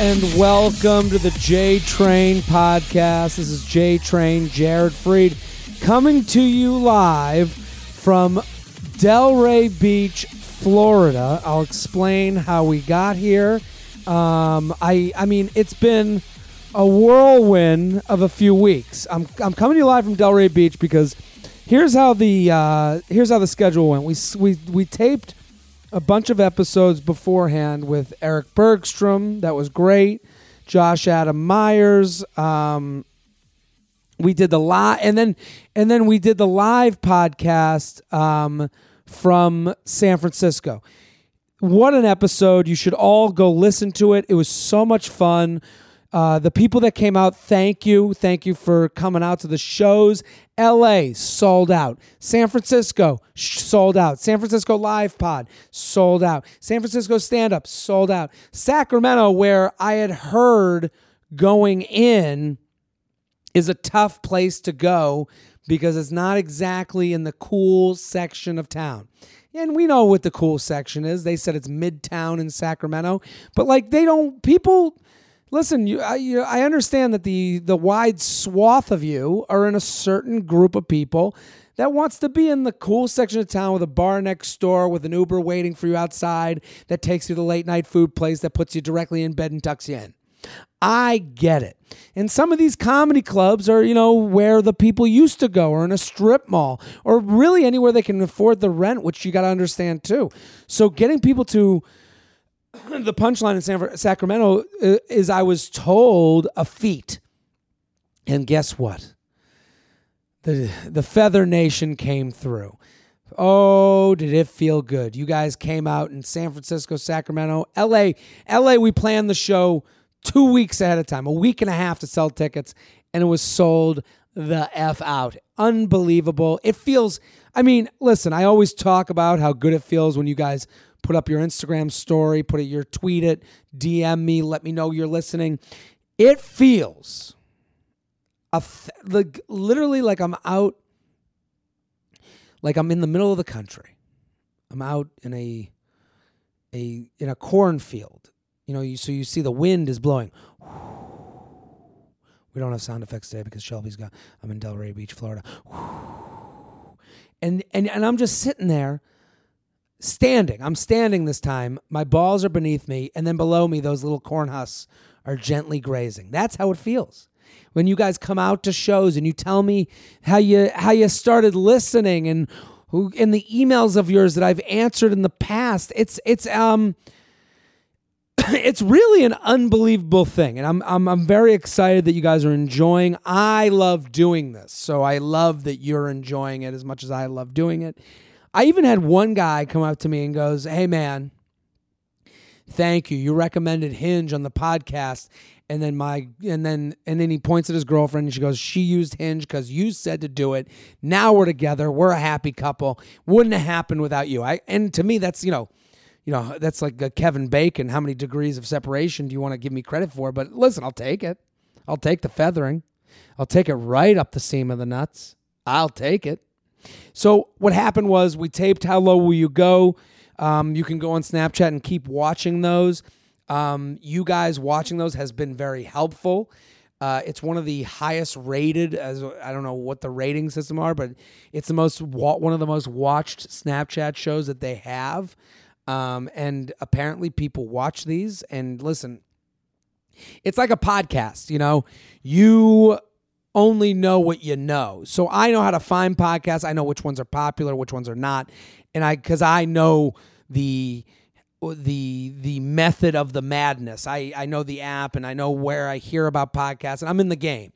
And welcome to the J Train podcast. This is J Train, Jared Freid, coming to you live from Delray Beach, Florida. I'll explain how we got here. Um, I, I mean, it's been a whirlwind of a few weeks. I'm, I'm coming to you live from Delray Beach because here's how the uh, here's how the schedule went. We we we taped a bunch of episodes beforehand with Eric Bergstrom. That was great. Josh Adam Meyers. Um, we did the live, and then and then we did the live podcast um, from San Francisco. What an episode! You should all go listen to it. It was so much fun. Uh, the people that came out, thank you. Thank you for coming out to the shows. LA sold out. San Francisco sold out. San Francisco Live Pod sold out. San Francisco Stand Up sold out. Sacramento, where I had heard going in, is a tough place to go because it's not exactly in the cool section of town. And we know what the cool section is. They said it's Midtown in Sacramento, but like they don't people listen, you I, you I understand that the the wide swath of you are in a certain group of people that wants to be in the cool section of town with a bar next door with an Uber waiting for you outside that takes you to the late night food place that puts you directly in bed and tucks you in. I get it. And some of these comedy clubs are, you know, where the people used to go or in a strip mall or really anywhere they can afford the rent, which you got to understand too. So getting people to the punchline in San, Sacramento uh, is I was told a feat. And guess what? The the Feather Nation came through. Oh, did it feel good? You guys came out in San Francisco, Sacramento, LA. LA, we planned the show two weeks ahead of time, a week and a half to sell tickets, and it was sold the F out. Unbelievable. It feels, I mean, listen, I always talk about how good it feels when you guys put up your Instagram story, put it, your tweet it, DM me, let me know you're listening. It feels a th- like literally like I'm out like I'm in the middle of the country. I'm out in a a in a cornfield. You know, you so you see the wind is blowing. We don't have sound effects today because Shelby's got I'm in Delray Beach, Florida. And and and I'm just sitting there standing. I'm standing this time. My balls are beneath me and then below me those little corn husks are gently grazing. That's how it feels when you guys come out to shows and you tell me how you how you started listening and who in the emails of yours that I've answered in the past. It's it's um it's really an unbelievable thing and I'm, I'm I'm very excited that you guys are enjoying. I love doing this. So I love that you're enjoying it as much as I love doing it. I even had one guy come up to me and goes, "Hey man, thank you. You recommended Hinge on the podcast." And then my and then and then he points at his girlfriend and she goes, "She used Hinge cuz you said to do it. Now we're together. We're a happy couple. Wouldn't have happened without you." I and to me that's, you know, you know, that's like Kevin Bacon. How many degrees of separation do you want to give me credit for? But listen, I'll take it. I'll take the feathering. I'll take it right up the seam of the nuts. I'll take it. So what happened was we taped How Low Will You Go? Um, you can go on Snapchat and keep watching those. Um, you guys watching those has been very helpful. Uh, it's one of the highest rated, as I don't know what the rating system are, but it's the most one of the most watched Snapchat shows that they have. Um, and apparently, people watch these and listen. It's like a podcast, you know. You only know what you know. So I know how to find podcasts. I know which ones are popular, which ones are not, and I because I know the the the method of the madness. I I know the app and I know where I hear about podcasts, and I'm in the game.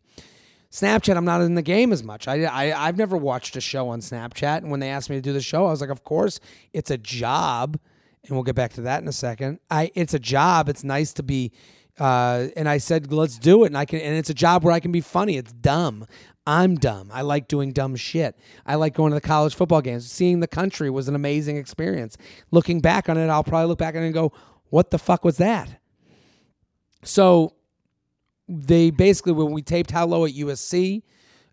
Snapchat, I'm not in the game as much. I, I I've never watched a show on Snapchat, and when they asked me to do the show, I was like, of course, it's a job, and we'll get back to that in a second. I it's a job. It's nice to be, uh, and I said, let's do it, and I can, and it's a job where I can be funny. It's dumb. I'm dumb. I like doing dumb shit. I like going to the college football games. Seeing the country was an amazing experience. Looking back on it, I'll probably look back on it and go, what the fuck was that? So they basically when we taped How Low at USC,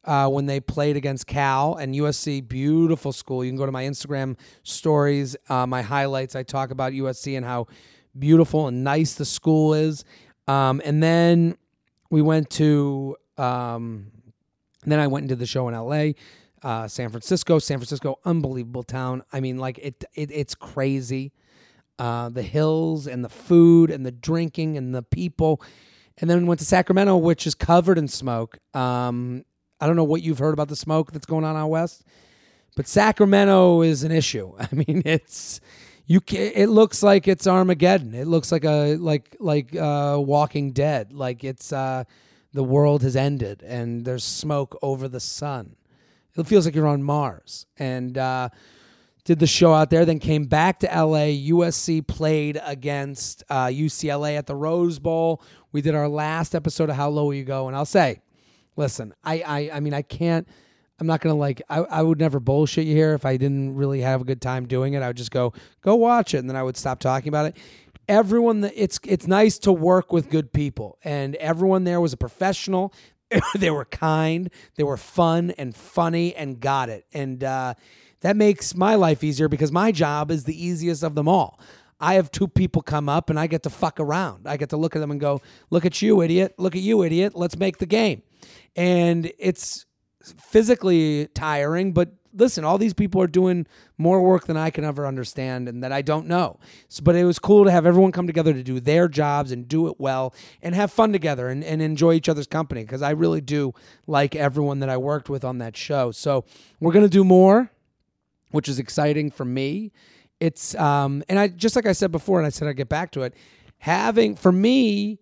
uh, when they played against Cal and USC, beautiful school. You can go to my Instagram stories, uh, my highlights. I talk about USC and how beautiful and nice the school is. Um, and then we went to, um, then I went into the show in LA, uh, San Francisco. San Francisco, unbelievable town. I mean, like it, it it's crazy. Uh, the hills and the food and the drinking and the people. And then we went to Sacramento, which is covered in smoke. Um, I don't know what you've heard about the smoke that's going on out west, but Sacramento is an issue. I mean, it's you. It looks like it's Armageddon. It looks like a like like uh, Walking Dead. Like it's uh, the world has ended and there's smoke over the sun. It feels like you're on Mars. And uh, did the show out there, then came back to LA. USC played against uh, UCLA at the Rose Bowl. We did our last episode of How Low Will You Go, and I'll say, listen, I, I, I mean, I can't. I'm not gonna like. I, I would never bullshit you here. If I didn't really have a good time doing it, I would just go go watch it, and then I would stop talking about it. Everyone, that it's it's nice to work with good people, and everyone there was a professional. they were kind, they were fun and funny, and got it. And uh, that makes my life easier because my job is the easiest of them all. I have two people come up and I get to fuck around. I get to look at them and go, "Look at you, idiot! Look at you, idiot! Let's make the game." And it's physically tiring, but listen, all these people are doing more work than I can ever understand and that I don't know. So, but it was cool to have everyone come together to do their jobs and do it well and have fun together and, and enjoy each other's company because I really do like everyone that I worked with on that show. So we're going to do more, which is exciting for me. It's, um, and I, just like I said before, and I said I'd get back to it, having, for me,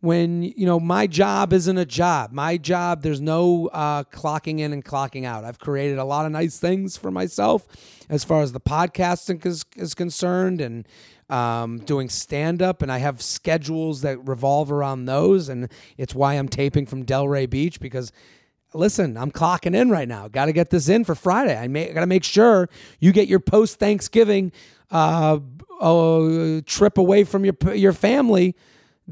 when you know my job isn't a job. My job there's no uh, clocking in and clocking out. I've created a lot of nice things for myself as far as the podcasting is, is concerned and um, doing stand up and i have schedules that revolve around those and it's why i'm taping from delray beach because listen i'm clocking in right now. Got to get this in for friday. I got to make sure you get your post thanksgiving uh, uh, trip away from your your family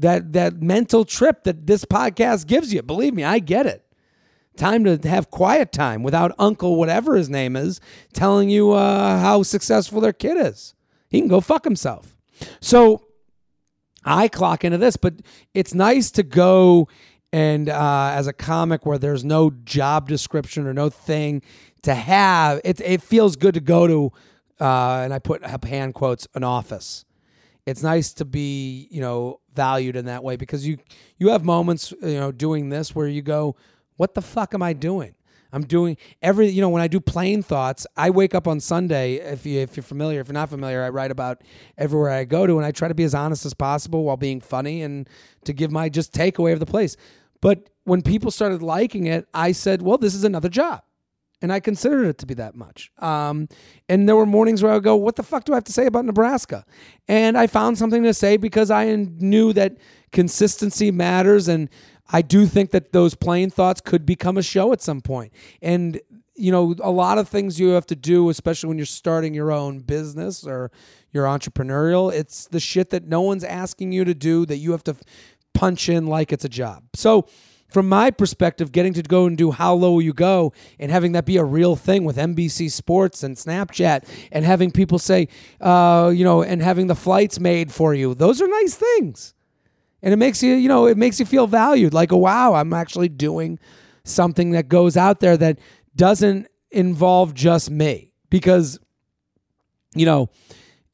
that that mental trip that this podcast gives you. Believe me, I get it. Time to have quiet time without Uncle whatever his name is telling you uh, how successful their kid is. He can go fuck himself. So I clock into this, but it's nice to go and uh, as a comic where there's no job description or no thing to have. It it feels good to go to, uh, and I put hand quotes an office it's nice to be you know valued in that way because you you have moments you know doing this where you go what the fuck am i doing? I'm doing every you know when i do plane thoughts i wake up on sunday if you if you're familiar if you're not familiar i write about everywhere i go to and i try to be as honest as possible while being funny and to give my just takeaway of the place. But when people started liking it i said well this is another job and I considered it to be that much. Um, and there were mornings where I would go, "What the fuck do I have to say about Nebraska?" And I found something to say because I knew that consistency matters, and I do think that those plane thoughts could become a show at some point. And you know, a lot of things you have to do, especially when you're starting your own business or you're entrepreneurial. It's the shit that no one's asking you to do that you have to punch in like it's a job. So from my perspective, getting to go and do How Low Will You Go and having that be a real thing with NBC Sports and Snapchat and having people say, uh, you know, and having the flights made for you, those are nice things. And it makes you, you know, it makes you feel valued. Like, wow, I'm actually doing something that goes out there that doesn't involve just me. Because, you know,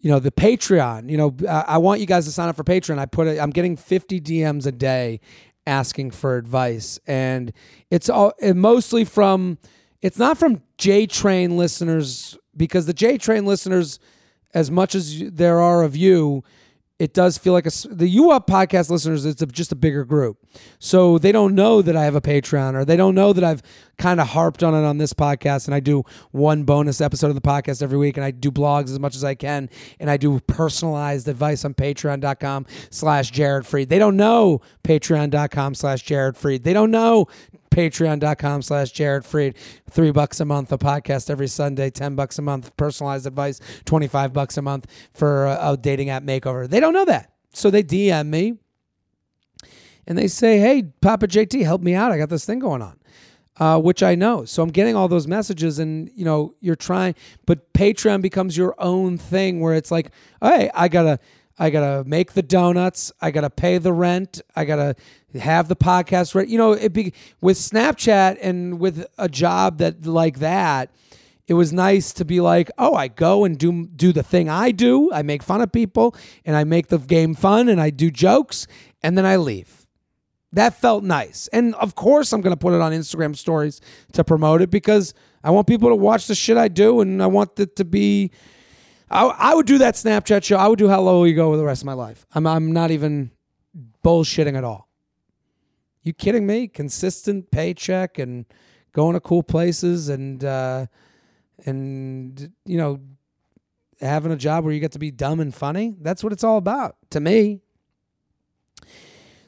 you know the patreon you know i want you guys to sign up for patreon i put it i'm getting 50 dms a day asking for advice, and it's all mostly from. It's not from J Train listeners because the J Train listeners, as much as there are of you, it does feel like a, the U Up podcast listeners. It's a, just a bigger group, so they don't know that I have a Patreon, or they don't know that I've kind of harped on it on this podcast, and I do one bonus episode of the podcast every week, and I do blogs as much as I can, and I do personalized advice on Patreon.com/slash Jared Freid. They don't know Patreon.com/slash Jared Freid. They don't know patreon.com slash jared freid three bucks a month a podcast every sunday 10 bucks a month personalized advice 25 bucks a month for a, a dating app makeover. They don't know that. So they dm me and they say hey papa jt help me out. I got this thing going on uh, which I know. So I'm getting all those messages, and you know, you're trying, but Patreon becomes your own thing where it's like, hey, I gotta, I gotta make the donuts. I gotta pay the rent. I gotta have the podcast ready. You know, it be with Snapchat and with a job that like that. It was nice to be like, oh, I go and do do the thing I do. I make fun of people and I make the game fun and I do jokes and then I leave. That felt nice. And of course, I'm going to put it on Instagram stories to promote it because I want people to watch the shit I do and I want it to be. I, I would do that Snapchat show. I would do how Hello You Go with the rest of my life. I'm, I'm not even bullshitting at all. You kidding me? Consistent paycheck and going to cool places and, uh, and, you know, having a job where you get to be dumb and funny. That's what it's all about to me.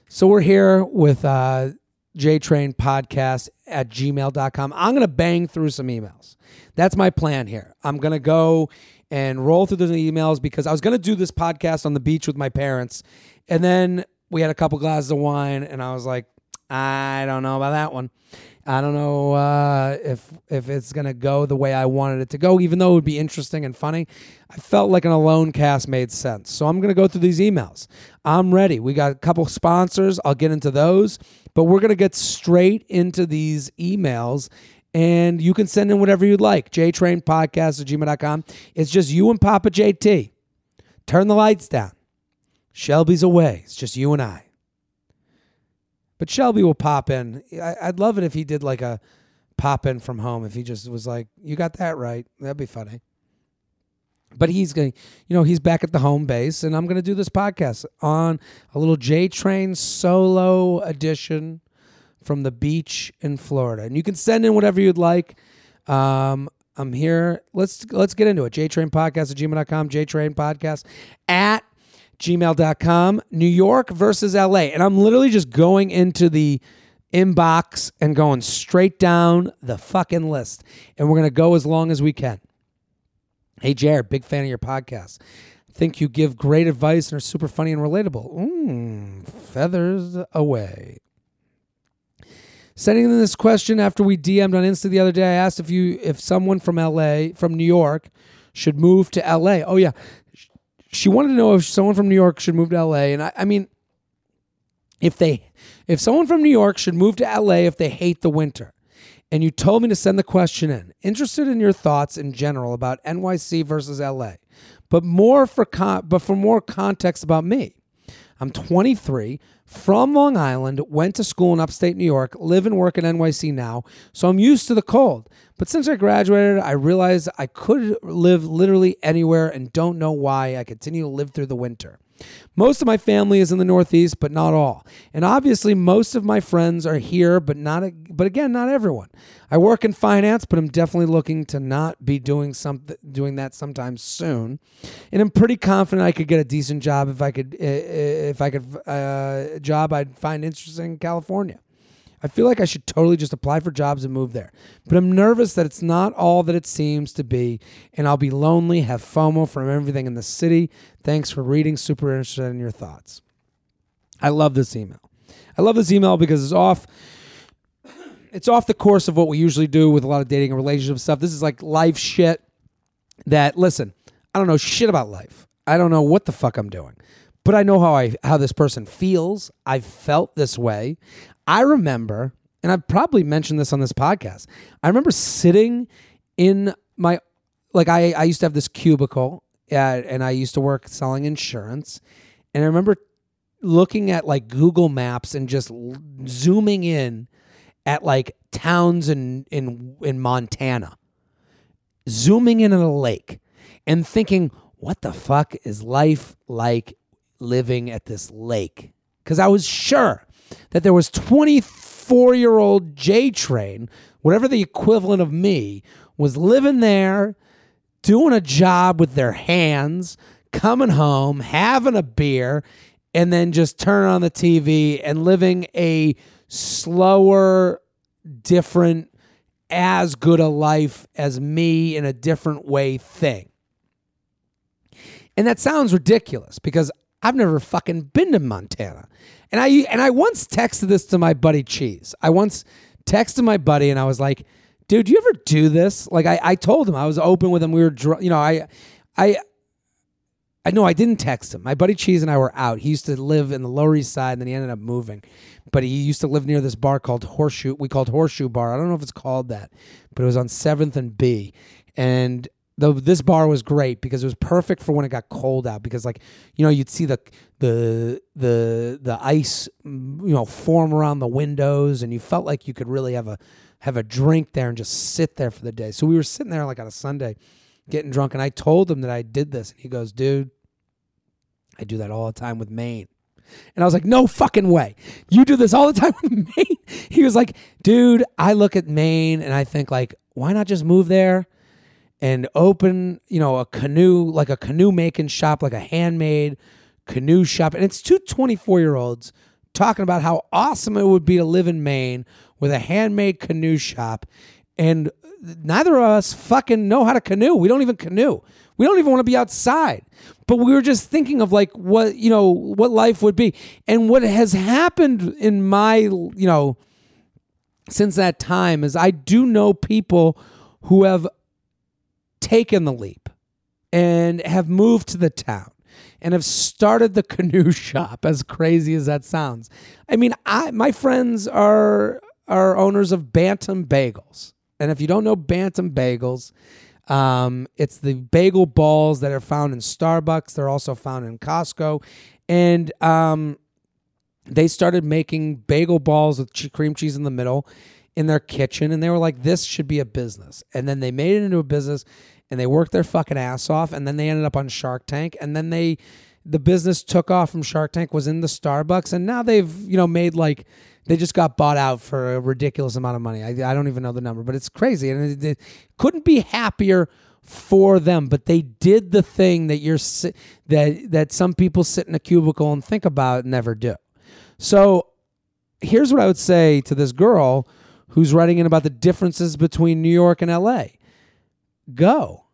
So we're here with uh, JTrain Podcast at gmail.com. I'm going to bang through some emails. That's my plan here. I'm going to go and roll through those emails because I was going to do this podcast on the beach with my parents. And then we had a couple glasses of wine, and I was like, I don't know about that one. I don't know uh, if if it's gonna go the way I wanted it to go, even though it would be interesting and funny. I felt like an alone cast made sense, so I'm gonna go through these emails. I'm ready. We got a couple sponsors. I'll get into those, but we're gonna get straight into these emails. And you can send in whatever you'd like. JTrainPodcast at gmail.com. It's just you and Papa JT. Turn the lights down. Shelby's away. It's just you and I. But Shelby will pop in. I, would love it if he did like a pop in from home. If he just was like, "You got that right," that'd be funny. But he's going, you know, he's back at the home base, and I'm going to do this podcast on a little J Train solo edition from the beach in Florida. And you can send in whatever you'd like. Um, I'm here. Let's let's get into it. JTrain Podcast at gmail.com, JTrain Podcast at gmail.com, New York versus LA. And I'm literally just going into the inbox and going straight down the fucking list. And we're to go as long as we can. Hey, Jared, big fan of your podcast. Think you give great advice and are super funny and relatable. Mm, feathers away. Sending in this question after we DM'd on Insta the other day, I asked if you if someone from LA, from New York, should move to LA. Oh yeah, she wanted to know if someone from New York should move to LA. And I, I mean, if they, if someone from New York should move to LA if they hate the winter, and you told me to send the question in, interested in your thoughts in general about NYC versus LA, but more for con- but for more context about me. I'm 23, from Long Island, went to school in upstate New York, live and work in NYC now, so I'm used to the cold. But since I graduated, I realized I could live literally anywhere and don't know why I continue to live through the winter. Most of my family is in the Northeast, but not all. And obviously, most of my friends are here, but not. But again, not everyone. I work in finance, but I'm definitely looking to not be doing something, doing that sometime soon. And I'm pretty confident I could get a decent job if I could, if I could, uh, job I'd find interesting in California. I feel like I should totally just apply for jobs and move there. But I'm nervous that it's not all that it seems to be, and I'll be lonely, have FOMO from everything in the city. Thanks for reading. Super interested in your thoughts. I love this email. I love this email because it's off it's off the course of what we usually do with a lot of dating and relationship stuff. This is like life shit that listen, I don't know shit about life. I don't know what the fuck I'm doing. But I know how I how this person feels. I've felt this way. I remember, and I've probably mentioned this on this podcast. I remember sitting in my like I, I used to have this cubicle at, and I used to work selling insurance. And I remember looking at like Google Maps and just zooming in at like towns in in in Montana. Zooming in at a lake and thinking, what the fuck is life like living at this lake? Because I was sure that there was 24 year old J Train, whatever the equivalent of me, was living there, doing a job with their hands, coming home, having a beer, and then just turning on the TV and living a slower, different, as good a life as me in a different way thing. And that sounds ridiculous because I've never fucking been to Montana. And I and I once texted this to my buddy Cheese. I once texted my buddy and I was like, "Dude, do you ever do this?" Like I, I told him I was open with him. We were, dr- you know, I, I, I know I didn't text him. My buddy Cheese and I were out. He used to live in the Lower East Side, and then he ended up moving. But he used to live near this bar called Horseshoe. We called Horseshoe Bar. I don't know if it's called that, but it was on Seventh and B. And the this bar was great because it was perfect for when it got cold out. Because like you know you'd see the the the the ice you know form around the windows, and you felt like you could really have a have a drink there and just sit there for the day. So we were sitting there like on a Sunday, getting drunk, and I told him that I did this, and he goes, "Dude, I do that all the time with Maine." And I was like, no fucking way. You do this all the time with Maine. He was like, dude, I look at Maine and I think like, why not just move there and open, you know, a canoe, like a canoe making shop, like a handmade canoe shop. And it's two 24 year olds talking about how awesome it would be to live in Maine with a handmade canoe shop. And neither of us fucking know how to canoe. We don't even canoe. We don't even want to be outside. But we were just thinking of like what, you know, what life would be. And what has happened in my, you know, since that time is I do know people who have taken the leap and have moved to the town and have started the canoe shop as crazy as that sounds. I mean, I my friends are are owners of Bantam Bagels. And if you don't know Bantam Bagels, um, it's the bagel balls that are found in Starbucks. They're also found in Costco. And um, they started making bagel balls with cream cheese in the middle in their kitchen. And they were like, this should be a business. And then they made it into a business and they worked their fucking ass off. And then they ended up on Shark Tank. And then they, the business took off from Shark Tank, was in the Starbucks. And now they've, you know, made like, they just got bought out for a ridiculous amount of money. I, I don't even know the number, but it's crazy, and it, couldn't be happier for them. But they did the thing that you're that that some people sit in a cubicle and think about and never do. So here's what I would say to this girl who's writing in about the differences between New York and L.A. Go.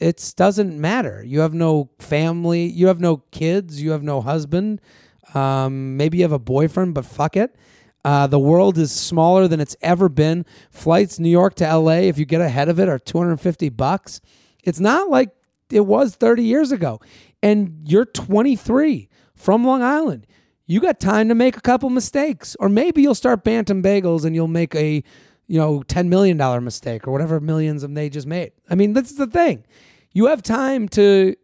It doesn't matter. You have no family. You have no kids. You have no husband. Um, maybe you have a boyfriend, but fuck it. Uh, the world is smaller than it's ever been. Flights New York to LA, if you get ahead of it, are 250 bucks. It's not like it was 30 years ago. And you're 23 from Long Island. You got time to make a couple mistakes. Or maybe you'll start Bantam Bagels and you'll make a, you know, $10 million mistake or whatever millions of they just made. I mean, that's the thing. You have time to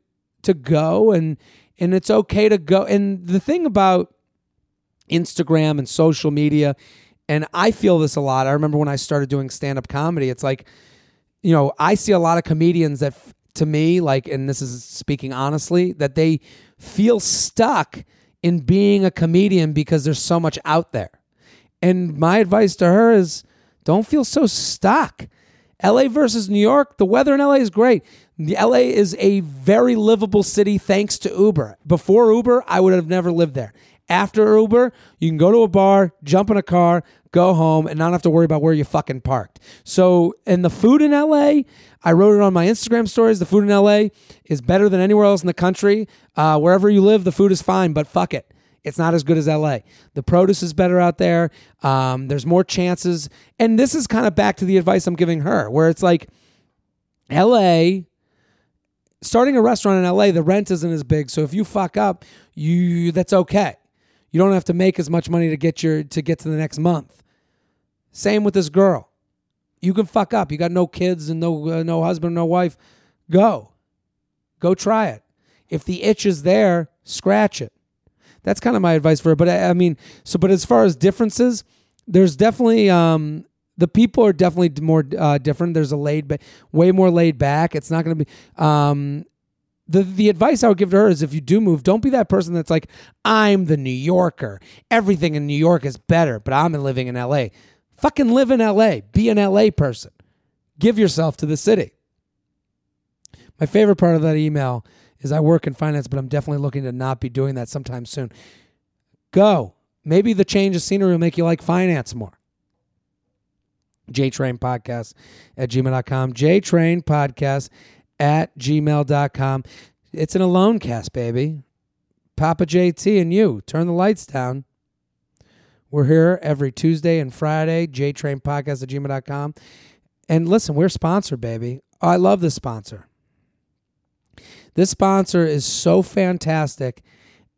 to go and and it's okay to go. And the thing about Instagram and social media. And I feel this a lot. I remember when I started doing stand up comedy, it's like, you know, I see a lot of comedians that, to me, like, and this is speaking honestly, that they feel stuck in being a comedian because there's so much out there. And my advice to her is don't feel so stuck. LA versus New York, the weather in LA is great. LA is a very livable city thanks to Uber. Before Uber, I would have never lived there. After Uber, you can go to a bar, jump in a car, go home, and not have to worry about where you fucking parked. So, and the food in LA, I wrote it on my Instagram stories. The food in LA is better than anywhere else in the country. Uh, wherever you live, the food is fine, but fuck it. It's not as good as LA. The produce is better out there. Um, there's more chances. And this is kind of back to the advice I'm giving her, where it's like LA, starting a restaurant in LA, the rent isn't as big. So if you fuck up, you that's okay. You don't have to make as much money to get your to get to the next month. Same with this girl. You can fuck up. You got no kids and no uh, no husband, no wife. Go. Go try it. If the itch is there, scratch it. That's kind of my advice for her. But I, I mean, so but as far as differences, there's definitely um the people are definitely more uh, different. There's a laid, ba- way more laid back. It's not going to be. Um, the the advice I would give to her is if you do move, don't be that person that's like, I'm the New Yorker. Everything in New York is better, but I'm living in LA. Fucking live in LA. Be an LA person. Give yourself to the city. My favorite part of that email is I work in finance, but I'm definitely looking to not be doing that sometime soon. Go. Maybe the change of scenery will make you like finance more. JTrain Podcast at gmail.com. JTrain Podcast at gmail.com. It's an alone cast, baby. Papa JT and you. Turn the lights down. We're here every Tuesday and Friday, JTrain Podcast at gmail.com. And listen, we're sponsored, baby. I love this sponsor. This sponsor is so fantastic.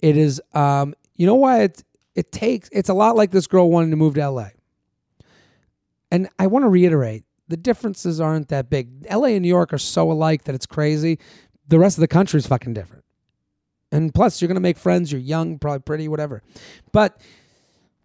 It is, um, you know why it it takes. It's a lot like this girl wanting to move to L.A. And I want to reiterate, the differences aren't that big. LA and New York are so alike that it's crazy. The rest of the country is fucking different. And plus, you're going to make friends. You're young, probably pretty, whatever. But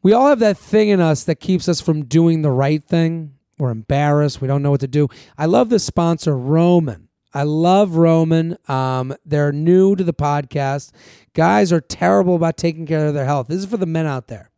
we all have that thing in us that keeps us from doing the right thing. We're embarrassed. We don't know what to do. I love this sponsor, Roman. I love Roman. Um, they're new to the podcast. Guys are terrible about taking care of their health. This is for the men out there.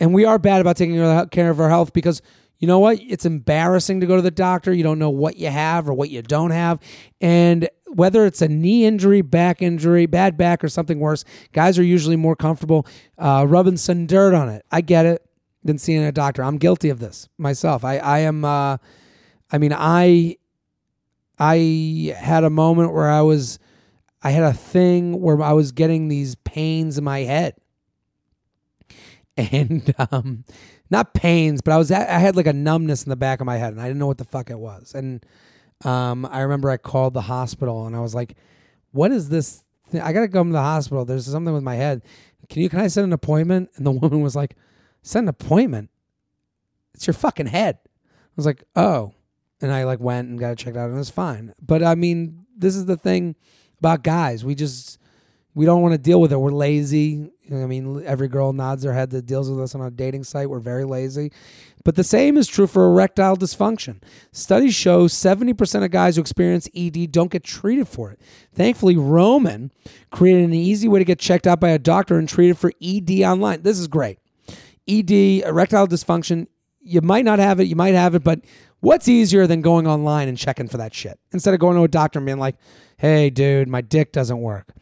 And we are bad about taking care of our health because you know what? It's embarrassing to go to the doctor. You don't know what you have or what you don't have. And whether it's a knee injury, back injury, bad back, or something worse, guys are usually more comfortable uh, rubbing some dirt on it. I get it than seeing a doctor. I'm guilty of this myself. I, I am, uh, I mean, I, I had a moment where I was, I had a thing where I was getting these pains in my head. And, um, not pains, but I was I had like a numbness in the back of my head, and I didn't know what the fuck it was. And um, I remember I called the hospital, and I was like, "What is this? I gotta come to the hospital. There's something with my head. Can you can I set an appointment?" And the woman was like, "Set an appointment? It's your fucking head." I was like, "Oh," and I like went and got it checked out, and it was fine. But I mean, this is the thing about guys. We just we don't want to deal with it. We're lazy. I mean, every girl nods their head that deals with us on a dating site. We're very lazy. But the same is true for erectile dysfunction. Studies show 70% of guys who experience ED don't get treated for it. Thankfully, Roman created an easy way to get checked out by a doctor and treated for ED online. This is great. ED, erectile dysfunction, you might not have it, you might have it, but what's easier than going online and checking for that shit? Instead of going to a doctor and being like, hey, dude, my dick doesn't work.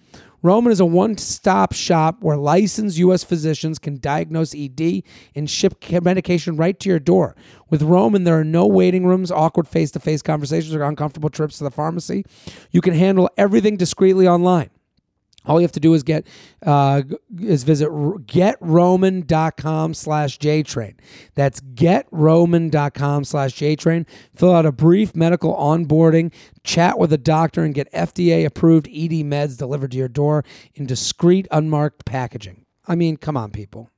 Roman is a one stop shop where licensed U.S. physicians can diagnose ED and ship medication right to your door. With Roman, there are no waiting rooms, awkward face to face conversations, or uncomfortable trips to the pharmacy. You can handle everything discreetly online. All you have to do is get uh, is visit getroman.com slash jtrain. That's getroman.com slash jtrain. Fill out a brief medical onboarding, chat with a doctor, and get FDA approved ED meds delivered to your door in discreet, unmarked packaging. I mean, come on, people.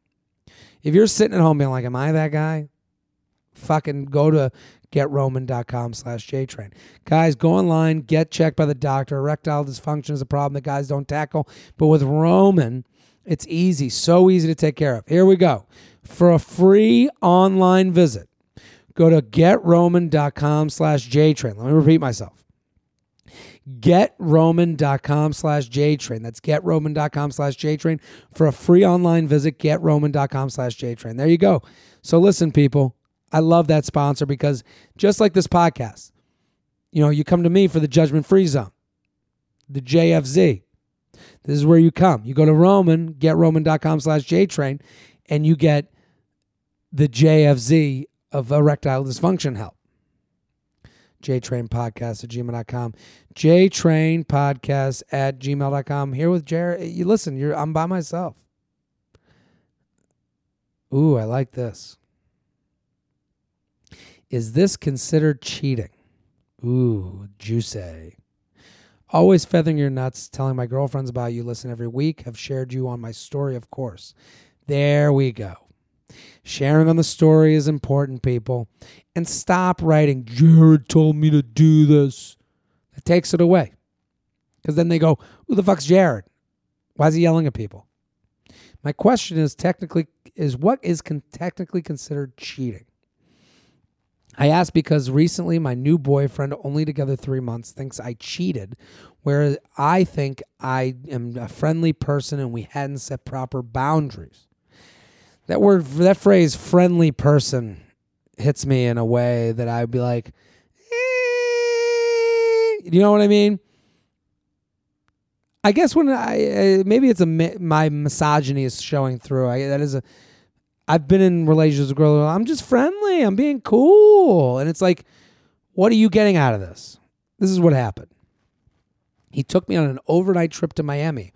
If you're sitting at home being like, "Am I that guy?" Fucking go to getroman.com slash jtrain. Guys, go online, get checked by the doctor. Erectile dysfunction is a problem that guys don't tackle. But with Roman, it's easy, so easy to take care of. Here we go. For a free online visit, go to getroman.com slash jtrain. Let me repeat myself. Getroman.com slash jtrain. That's getroman.com slash jtrain. For a free online visit, getroman.com slash jtrain. There you go. So listen, people, I love that sponsor because just like this podcast, you know, you come to me for the judgment free zone, the JFZ. This is where you come. You go to Roman, getroman.com slash JTrain, and you get the JFZ of erectile dysfunction help. JTrain podcast at gmail.com. JTrain podcast at gmail.com. Here with Jared. You listen, you're I'm by myself. Ooh, I like this. Is this considered cheating? Ooh, juicy. Always feathering your nuts, telling my girlfriends about you, listen every week, have shared you on my story, of course. There we go. Sharing on the story is important, people. And stop writing, Jared told me to do this. It takes it away. Because then they go, Who the fuck's Jared? Why is he yelling at people? My question is technically is what is con- technically considered cheating? I ask because recently my new boyfriend, only together three months, thinks I cheated, whereas I think I am a friendly person and we hadn't set proper boundaries. That word, that phrase, friendly person, hits me in a way that I'd be like, eh, you know what I mean? I guess when I maybe it's a my misogyny is showing through. I, that is a I've been in relationships with girls. I'm just friendly. I'm being cool. And it's like, what are you getting out of this? This is what happened. He took me on an overnight trip to Miami.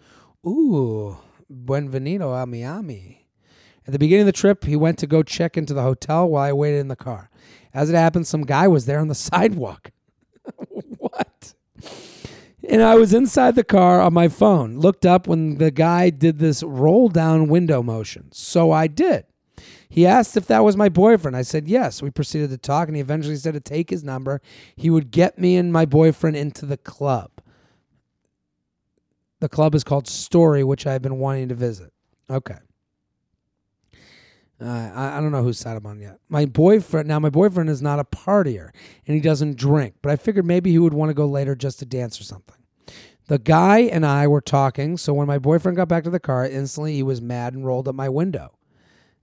Ooh, buenvenido a Miami. At the beginning of the trip, he went to go check into the hotel while I waited in the car. As it happened, some guy was there on the sidewalk. what? And I was inside the car on my phone, looked up when the guy did this roll down window motion. So I did. He asked if that was my boyfriend. I said yes. We proceeded to talk, and he eventually said to take his number. He would get me and my boyfriend into the club. The club is called Story, which I've been wanting to visit. Okay. Uh, I, I don't know whose side I'm on yet. My boyfriend, now my boyfriend is not a partier and he doesn't drink, but I figured maybe he would want to go later just to dance or something. The guy and I were talking, so when my boyfriend got back to the car, instantly he was mad and rolled up my window.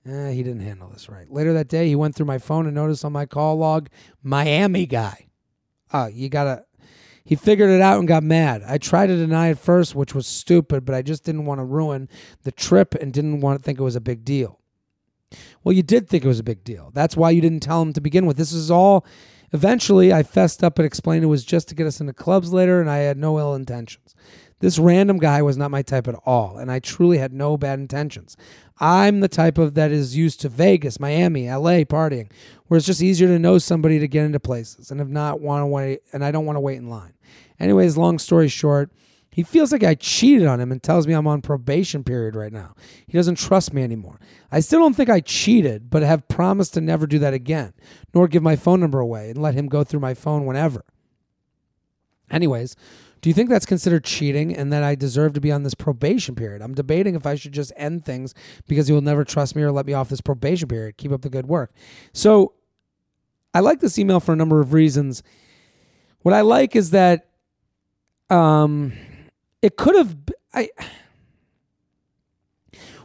Eh, he didn't handle this right. Later that day, he went through my phone and noticed on my call log, Miami guy. Oh, you gotta. He figured it out and got mad. I tried to deny it first, which was stupid, but I just didn't want to ruin the trip and didn't want to think it was a big deal. Well, you did think it was a big deal. That's why you didn't tell him to begin with. This is all. Eventually, I fessed up and explained it was just to get us into clubs later, and I had no ill intentions. This random guy was not my type at all, and I truly had no bad intentions. I'm the type of that is used to Vegas, Miami, LA partying, where it's just easier to know somebody to get into places, and if not want to wait, and I don't want to wait in line. Anyways, long story short, he feels like I cheated on him and tells me I'm on probation period right now. He doesn't trust me anymore. I still don't think I cheated, but have promised to never do that again, nor give my phone number away and let him go through my phone whenever. Anyways, do you think that's considered cheating and that I deserve to be on this probation period? I'm debating if I should just end things because you will never trust me or let me off this probation period. Keep up the good work. So I like this email for a number of reasons. What I like is that um it could have I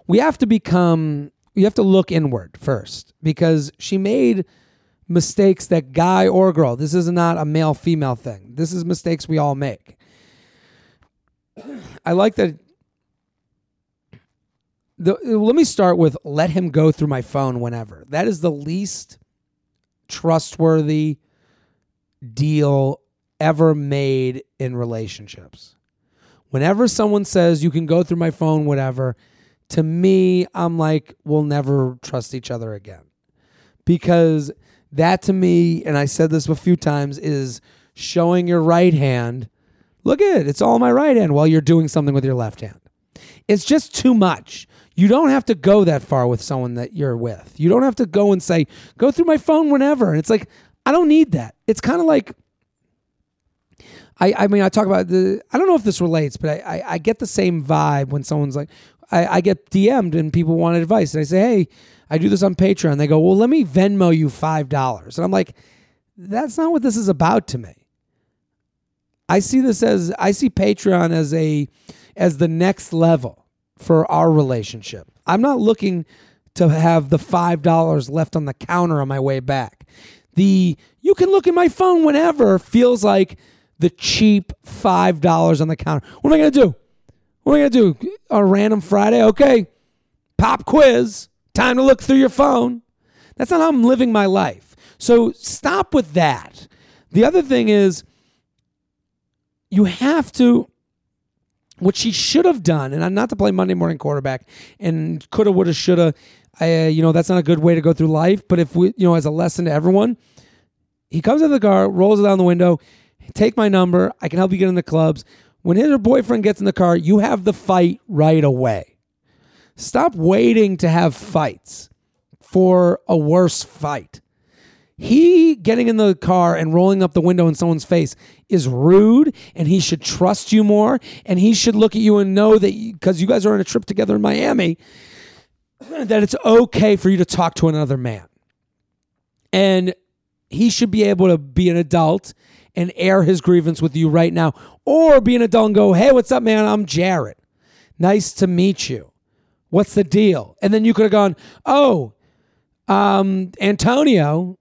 we have to become you have to look inward first because she made mistakes that guy or girl this is not a male female thing this is mistakes we all make i like that the, let me start with let him go through my phone whenever that is the least trustworthy deal ever made in relationships Whenever someone says you can go through my phone, whatever, to me, I'm like, we'll never trust each other again. Because that to me, and I said this a few times, is showing your right hand. Look at it, it's all my right hand while you're doing something with your left hand. It's just too much. You don't have to go that far with someone that you're with. You don't have to go and say, go through my phone whenever. And it's like, I don't need that. It's kind of like, I, I mean, I talk about the. I don't know if this relates, but I, I, I get the same vibe when someone's like, I, I get DM'd and people want advice, and I say, hey, I do this on Patreon. They go, well, let me Venmo you five dollars, and I'm like, that's not what this is about to me. I see this as I see Patreon as a as the next level for our relationship. I'm not looking to have the five dollars left on the counter on my way back. The you can look at my phone whenever feels like the cheap $5 on the counter. What am I to do? What am I to do? A random Friday? Okay. Pop quiz. Time to look through your phone. That's not how I'm living my life. So stop with that. The other thing is, you have to, what she should have done, and I'm not to play Monday morning quarterback and coulda, woulda, shoulda. Uh, you know, that's not a good way to go through life. But if we, you know, as a lesson to everyone, he comes of the car, rolls it down the window. Take my number. I can help you get in the clubs. When his or boyfriend gets in the car, you have the fight right away. Stop waiting to have fights for a worse fight. He getting in the car and rolling up the window in someone's face is rude, and he should trust you more. And he should look at you and know that because you guys are on a trip together in Miami, that it's okay for you to talk to another man. And he should be able to be an adult and air his grievance with you right now. Or be an adult and go, hey, what's up, man? I'm Jared. Nice to meet you. What's the deal? And then you could have gone, oh, um, Antonio,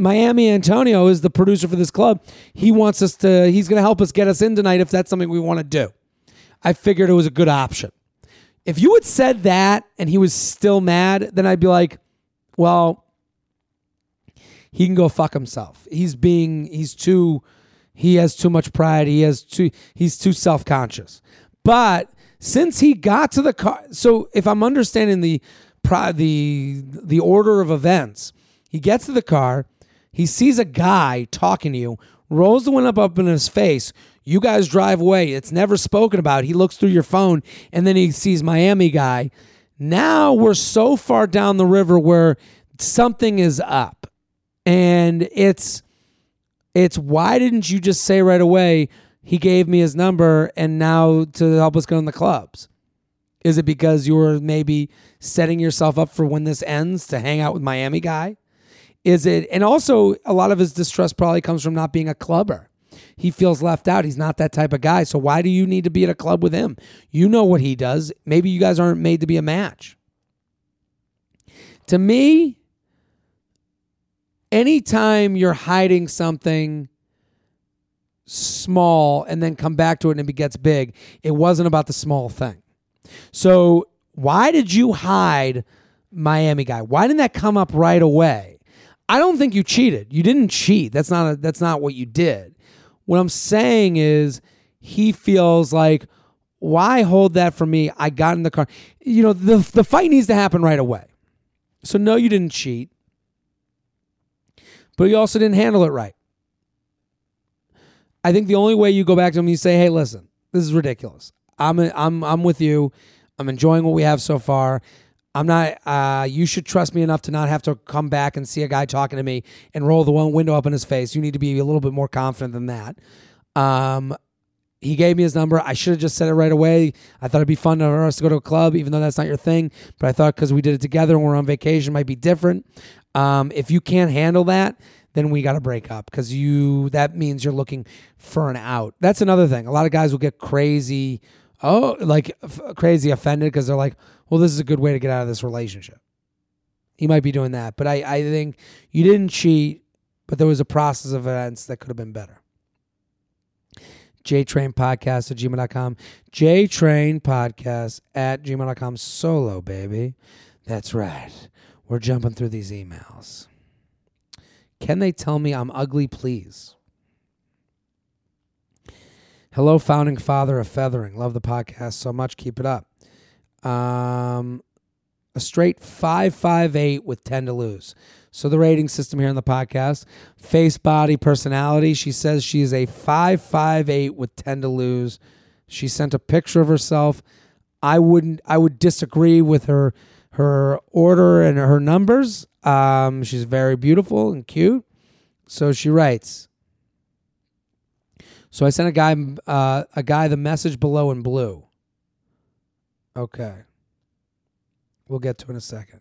Miami Antonio is the producer for this club. He wants us to, he's going to help us get us in tonight if that's something we want to do. I figured it was a good option. If you had said that and he was still mad, then I'd be like, well, he can go fuck himself. He's being he's too he has too much pride. He has too he's too self-conscious. But since he got to the car so if I'm understanding the the the order of events, he gets to the car, he sees a guy talking to you, rolls the window up in his face. You guys drive away. It's never spoken about. He looks through your phone and then he sees Miami guy. Now we're so far down the river where something is up. And it's it's why didn't you just say right away he gave me his number and now to help us go in the clubs? Is it because you were maybe setting yourself up for when this ends to hang out with Miami guy? Is it and also a lot of his distrust probably comes from not being a clubber. He feels left out. He's not that type of guy. So why do you need to be at a club with him? You know what he does. Maybe you guys aren't made to be a match. To me, anytime you're hiding something small and then come back to it and it gets big, it wasn't about the small thing. So why did you hide Miami guy? Why didn't that come up right away? I don't think you cheated. You didn't cheat. That's not a, that's not what you did. What I'm saying is he feels like why hold that for me? I got in the car. You know, the the fight needs to happen right away. So no, you didn't cheat. But you also didn't handle it right. I think the only way you go back to him, you say, "Hey, listen, this is ridiculous. I'm I'm I'm with you. I'm enjoying what we have so far. I'm not. Uh, you should trust me enough to not have to come back and see a guy talking to me and roll the one window up in his face. You need to be a little bit more confident than that. Um, he gave me his number. I should have just said it right away. I thought it'd be fun for us to go to a club, even though that's not your thing. But I thought because we did it together and we're on vacation, might be different. Um, if you can't handle that, then we got to break up because you that means you're looking for an out. That's another thing. A lot of guys will get crazy, oh, like f- crazy offended because they're like, well, this is a good way to get out of this relationship. He might be doing that, but I, I think you didn't cheat, but there was a process of events that could have been better. JTrain Podcast at gmail.com. JTrain Podcast at gmail.com. Solo, baby. That's right. We're jumping through these emails. Can they tell me I'm ugly, please? Hello, founding father of feathering. Love the podcast so much. Keep it up. Um, a straight 558 with 10 to lose. So the rating system here on the podcast, face, body, personality. She says she is a 558 with 10 to lose. She sent a picture of herself. I wouldn't I would disagree with her her order and her numbers. Um, she's very beautiful and cute. So she writes. So I sent a guy uh, a guy the message below in blue. Okay. We'll get to in a second.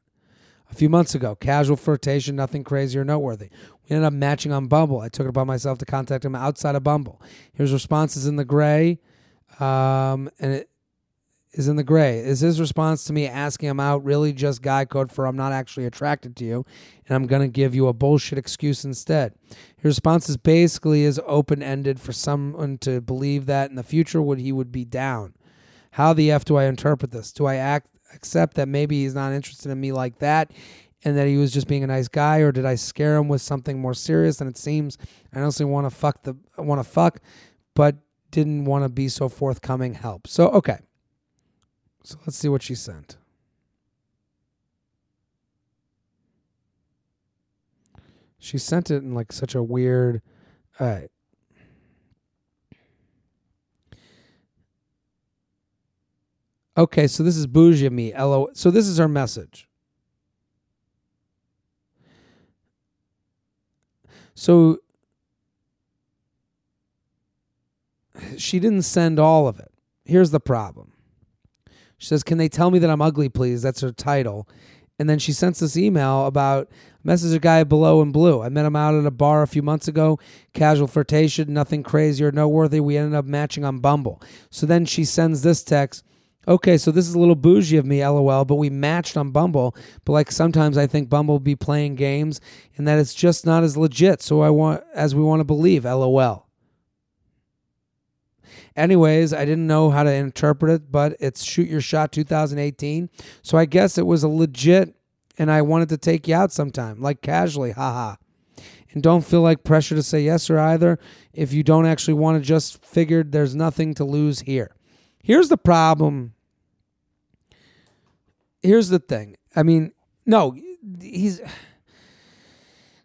A few months ago, casual flirtation, nothing crazy or noteworthy. We ended up matching on Bumble. I took it upon myself to contact him outside of Bumble. His responses in the gray, um, and it is in the gray. Is his response to me asking him out really just guy code for I'm not actually attracted to you, and I'm gonna give you a bullshit excuse instead? His response is basically is open ended for someone to believe that in the future would he would be down. How the f do I interpret this? Do I act accept that maybe he's not interested in me like that and that he was just being a nice guy or did I scare him with something more serious and it seems I honestly want to fuck the want to fuck but didn't want to be so forthcoming help. So okay. So let's see what she sent. She sent it in like such a weird right. Okay, so this is bougie of me. LO. So this is her message. So she didn't send all of it. Here's the problem. She says, Can they tell me that I'm ugly, please? That's her title. And then she sends this email about message a guy below in blue. I met him out at a bar a few months ago. Casual flirtation, nothing crazy or noteworthy. We ended up matching on Bumble. So then she sends this text okay, so this is a little bougie of me, lol, but we matched on Bumble. But like sometimes I think Bumble be playing games and that it's just not as legit. So I want as we want to believe, lol. Anyways, I didn't know how to interpret it, but it's Shoot Your Shot 2018. So I guess it was a legit and I wanted to take you out sometime, like casually, haha. And don't feel like pressure to say yes or either if you don't actually want to just figured there's nothing to lose here. Here's the problem. Here's the thing. I mean, no, he's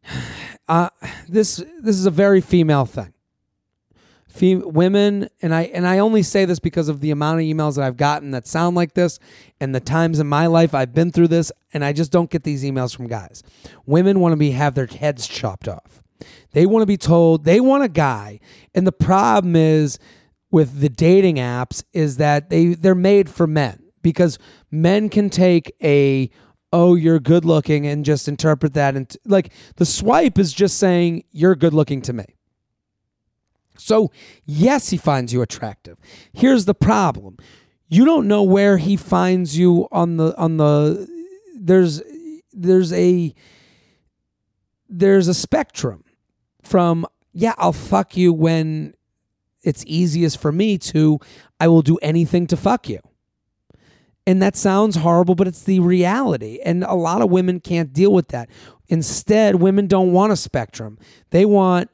uh, this this is a very female thing. Fem- women and I and I only say this because of the amount of emails that I've gotten that sound like this and the times in my life I've been through this and I just don't get these emails from guys. Women want to be have their heads chopped off. They want to be told they want a guy and the problem is with the dating apps is that they they're made for men because men can take a oh you're good looking and just interpret that and like the swipe is just saying you're good looking to me so, yes, he finds you attractive. Here's the problem. You don't know where he finds you on the on the there's there's a there's a spectrum from yeah, I'll fuck you when it's easiest for me to I will do anything to fuck you. And that sounds horrible, but it's the reality. And a lot of women can't deal with that. Instead, women don't want a spectrum. They want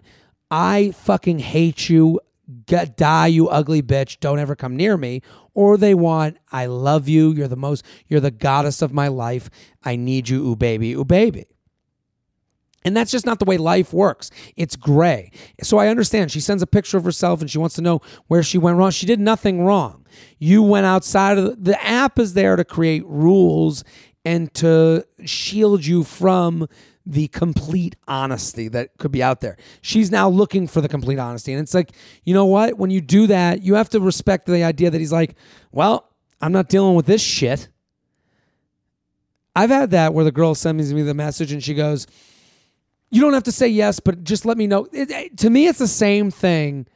I fucking hate you, get, die, you ugly bitch, don't ever come near me. Or they want, I love you, you're the most, you're the goddess of my life, I need you, ooh baby, ooh baby. And that's just not the way life works. It's gray. So I understand. She sends a picture of herself and she wants to know where she went wrong. She did nothing wrong. You went outside of the, the app is there to create rules and to shield you from the complete honesty that could be out there. She's now looking for the complete honesty. And it's like, you know what? When you do that, you have to respect the idea that he's like, well, I'm not dealing with this shit. I've had that where the girl sends me the message and she goes, You don't have to say yes, but just let me know. It, it, to me, it's the same thing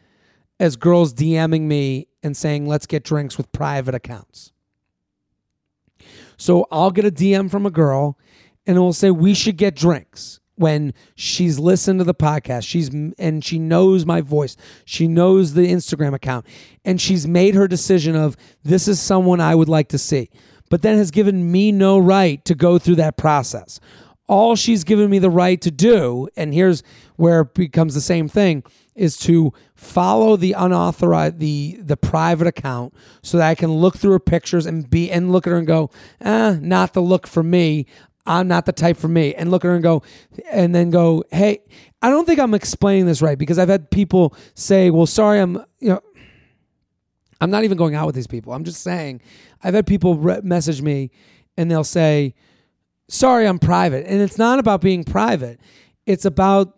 as girls DMing me and saying, Let's get drinks with private accounts. So I'll get a DM from a girl and will say we should get drinks when she's listened to the podcast. She's and she knows my voice. She knows the instagram account. And she's made her decision of this is someone i would like to see but then has given me no right to go through that process. All she's given me the right to do and here's where it becomes the same thing is to follow the unauthorized the the private account so that I can look through her pictures and be and look at her and go, eh, not the look for me. I'm not the type for me. And look at her and go, and then go, hey, I don't think I'm explaining this right because I've had people say, well, sorry, I'm, you know, I'm not even going out with these people. I'm just saying, I've had people re- message me and they'll say, sorry, I'm private. And it's not about being private. It's about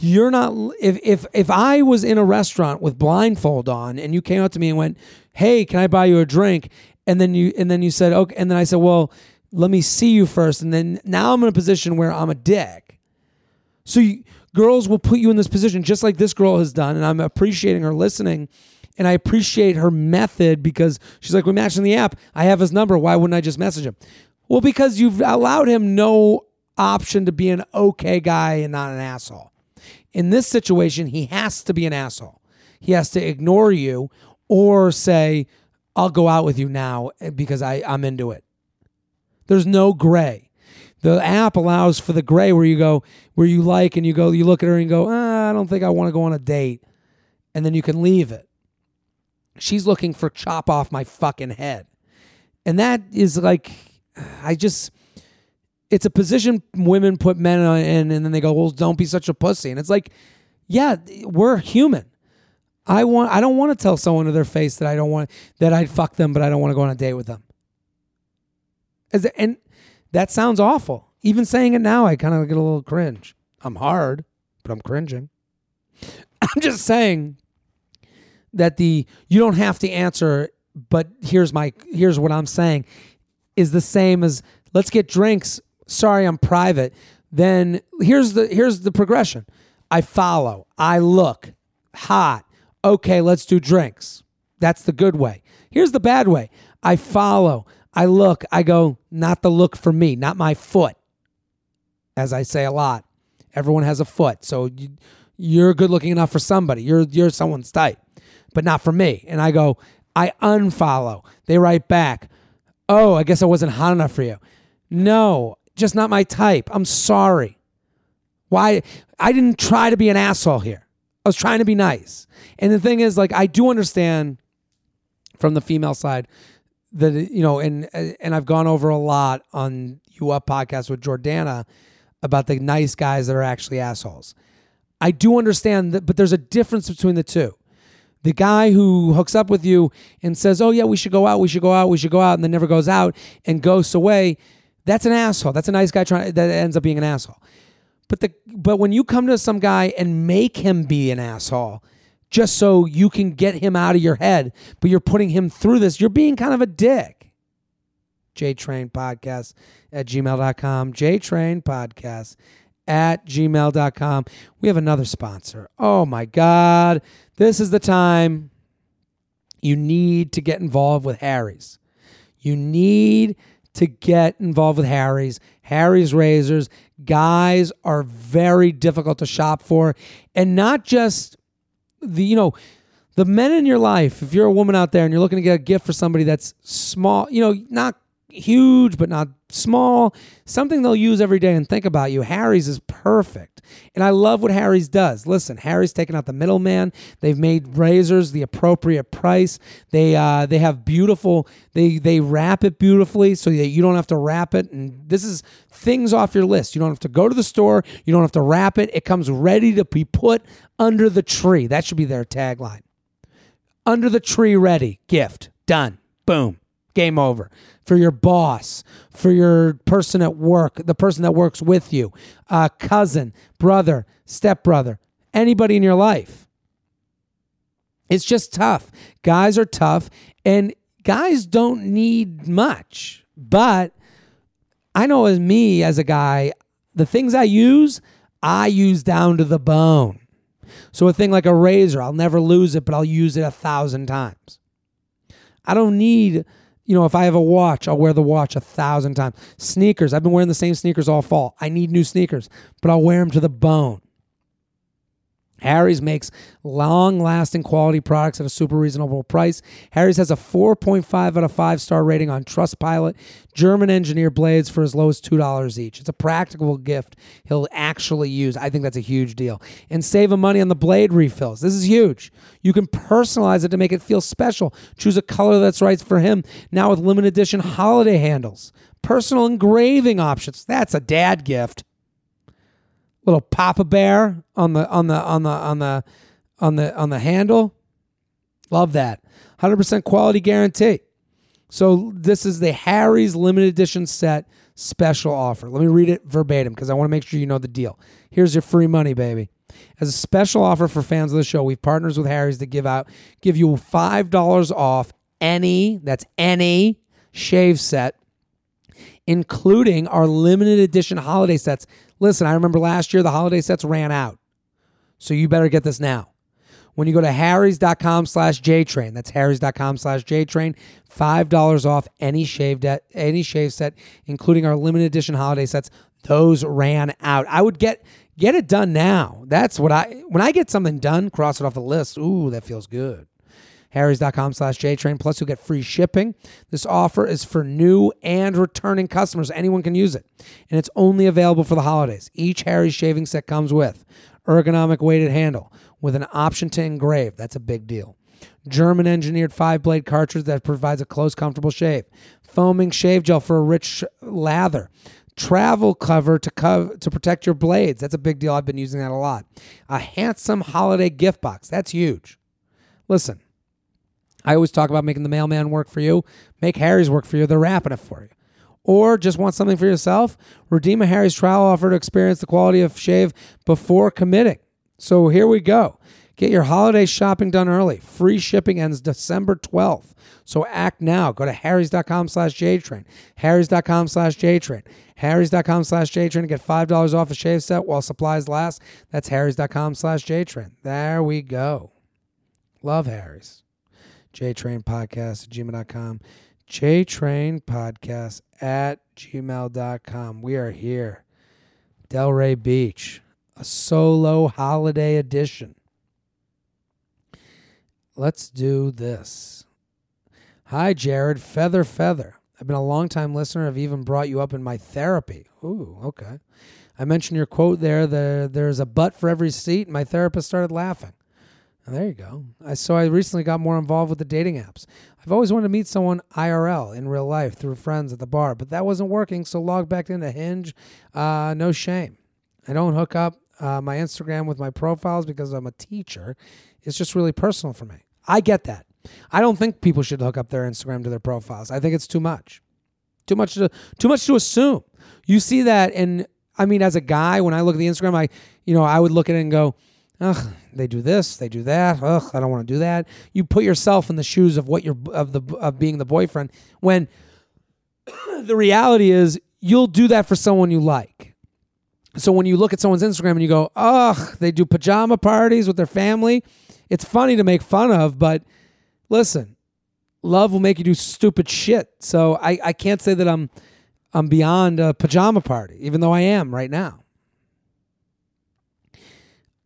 you're not if if if I was in a restaurant with blindfold on and you came up to me and went, "Hey, can I buy you a drink?" and then you and then you said, "Okay," and then I said, "Well, let me see you first. And then now I'm in a position where I'm a dick. So you, girls will put you in this position just like this girl has done. And I'm appreciating her listening. And I appreciate her method because she's like, we matched in the app. I have his number. Why wouldn't I just message him? Well, because you've allowed him no option to be an okay guy and not an asshole. In this situation, he has to be an asshole. He has to ignore you or say, I'll go out with you now because I, I'm into it. There's no gray. The app allows for the gray where you go, where you like, and you go, you look at her and go, ah, I don't think I want to go on a date. And then you can leave it. She's looking for chop off my fucking head. And that is like, I just, it's a position women put men in, and then they go, well, don't be such a pussy. And it's like, yeah, we're human. I want, I don't want to tell someone to their face that I don't want, that I'd fuck them, but I don't want to go on a date with them. As and that sounds awful. Even saying it now, I kind of get a little cringe. I'm hard, but I'm cringing. I'm just saying that the you don't have to answer, but here's my here's what I'm saying is the same as let's get drinks. Sorry, I'm private. Then here's the here's the progression. I follow. I look hot. Okay, let's do drinks. That's the good way. Here's the bad way. I follow. I look, I go, not the look for me, not my foot. As I say a lot, everyone has a foot. So you, are good looking enough for somebody. You're you're someone's type, but not for me. And I go, I unfollow. They write back, "Oh, I guess I wasn't hot enough for you." No, just not my type. I'm sorry. Why I didn't try to be an asshole here. I was trying to be nice. And the thing is like I do understand from the female side that you know, and and I've gone over a lot on U Up podcast with Jordana about the nice guys that are actually assholes. I do understand that, but there's a difference between the two. The guy who hooks up with you and says, "Oh yeah, we should go out, we should go out, we should go out," and then never goes out and ghosts away. That's an asshole. That's a nice guy trying that ends up being an asshole. But the but when you come to some guy and make him be an asshole, just so you can get him out of your head, but you're putting him through this, you're being kind of a dick. JTrain Podcast at gmail.com. JTrain Podcast at gmail.com. We have another sponsor. Oh my God. This is the time you need to get involved with Harry's. You need to get involved with Harry's. Harry's Razors. Guys are very difficult to shop for. And not just the, you know, the men in your life, if you're a woman out there and you're looking to get a gift for somebody that's small, you know, not huge but not small, something they'll use every day and think about you. Harry's is perfect. And I love what Harry's does. Listen, Harry's taken out the middleman. They've made razors the appropriate price. They uh, they have beautiful they they wrap it beautifully so that you don't have to wrap it and this is things off your list. You don't have to go to the store, you don't have to wrap it. It comes ready to be put under the tree. That should be their tagline. Under the tree ready. Gift. Done. Boom. Game over for your boss, for your person at work, the person that works with you, uh, cousin, brother, stepbrother, anybody in your life. It's just tough. Guys are tough, and guys don't need much. But I know as me, as a guy, the things I use, I use down to the bone. So a thing like a razor, I'll never lose it, but I'll use it a thousand times. I don't need you know, if I have a watch, I'll wear the watch a thousand times. Sneakers, I've been wearing the same sneakers all fall. I need new sneakers, but I'll wear them to the bone. Harry's makes long lasting quality products at a super reasonable price. Harry's has a 4.5 out of 5 star rating on Trustpilot. German engineered blades for as low as $2 each. It's a practical gift he'll actually use. I think that's a huge deal. And save him money on the blade refills. This is huge. You can personalize it to make it feel special. Choose a color that's right for him. Now with limited edition holiday handles, personal engraving options. That's a dad gift little Papa Bear on the on the on the on the on the on the handle. Love that. 100% quality guarantee. So this is the Harry's limited edition set special offer. Let me read it verbatim because I want to make sure you know the deal. Here's your free money, baby. As a special offer for fans of the show, we've partners with Harry's to give out give you $5 off any, that's any shave set including our limited edition holiday sets. Listen, I remember last year the holiday sets ran out. So you better get this now. When you go to harrys.com slash jtrain, that's harrys.com slash jtrain, $5 off any shave, de- any shave set, including our limited edition holiday sets. Those ran out. I would get get it done now. That's what I when I get something done, cross it off the list. Ooh, that feels good harrys.com slash jtrain. Plus, you'll get free shipping. This offer is for new and returning customers. Anyone can use it. And it's only available for the holidays. Each Harry's shaving set comes with ergonomic weighted handle with an option to engrave. That's a big deal. German engineered five blade cartridge that provides a close, comfortable shave. Foaming shave gel for a rich lather travel cover to cover to protect your blades. That's a big deal. I've been using that a lot. A handsome holiday gift box. That's huge. Listen, I always talk about making the mailman work for you. Make Harry's work for you. They're wrapping it for you. Or just want something for yourself? Redeem a Harry's trial offer to experience the quality of shave before committing. So here we go. Get your holiday shopping done early. Free shipping ends December 12th. So act now. Go to harrys.com slash jtrain. harrys.com slash jtrain. harrys.com slash jtrain to get $5 off a shave set while supplies last. That's harrys.com slash jtrain. There we go. Love Harry's jtrainpodcast at gmail.com. jtrainpodcast at gmail.com. We are here. Delray Beach, a solo holiday edition. Let's do this. Hi, Jared. Feather, feather. I've been a long time listener. I've even brought you up in my therapy. Ooh, okay. I mentioned your quote there. The, there's a butt for every seat. and My therapist started laughing. There you go. I so I recently got more involved with the dating apps. I've always wanted to meet someone IRL in real life through friends at the bar, but that wasn't working. So logged back into Hinge. Uh, no shame. I don't hook up uh, my Instagram with my profiles because I'm a teacher. It's just really personal for me. I get that. I don't think people should hook up their Instagram to their profiles. I think it's too much. Too much to too much to assume. You see that and I mean as a guy when I look at the Instagram I you know, I would look at it and go, "Ugh, they do this, they do that. Ugh, I don't want to do that." You put yourself in the shoes of what you're of the of being the boyfriend when the reality is you'll do that for someone you like. So when you look at someone's Instagram and you go, "Ugh, they do pajama parties with their family." It's funny to make fun of, but listen, love will make you do stupid shit. So I, I can't say that I'm I'm beyond a pajama party, even though I am right now.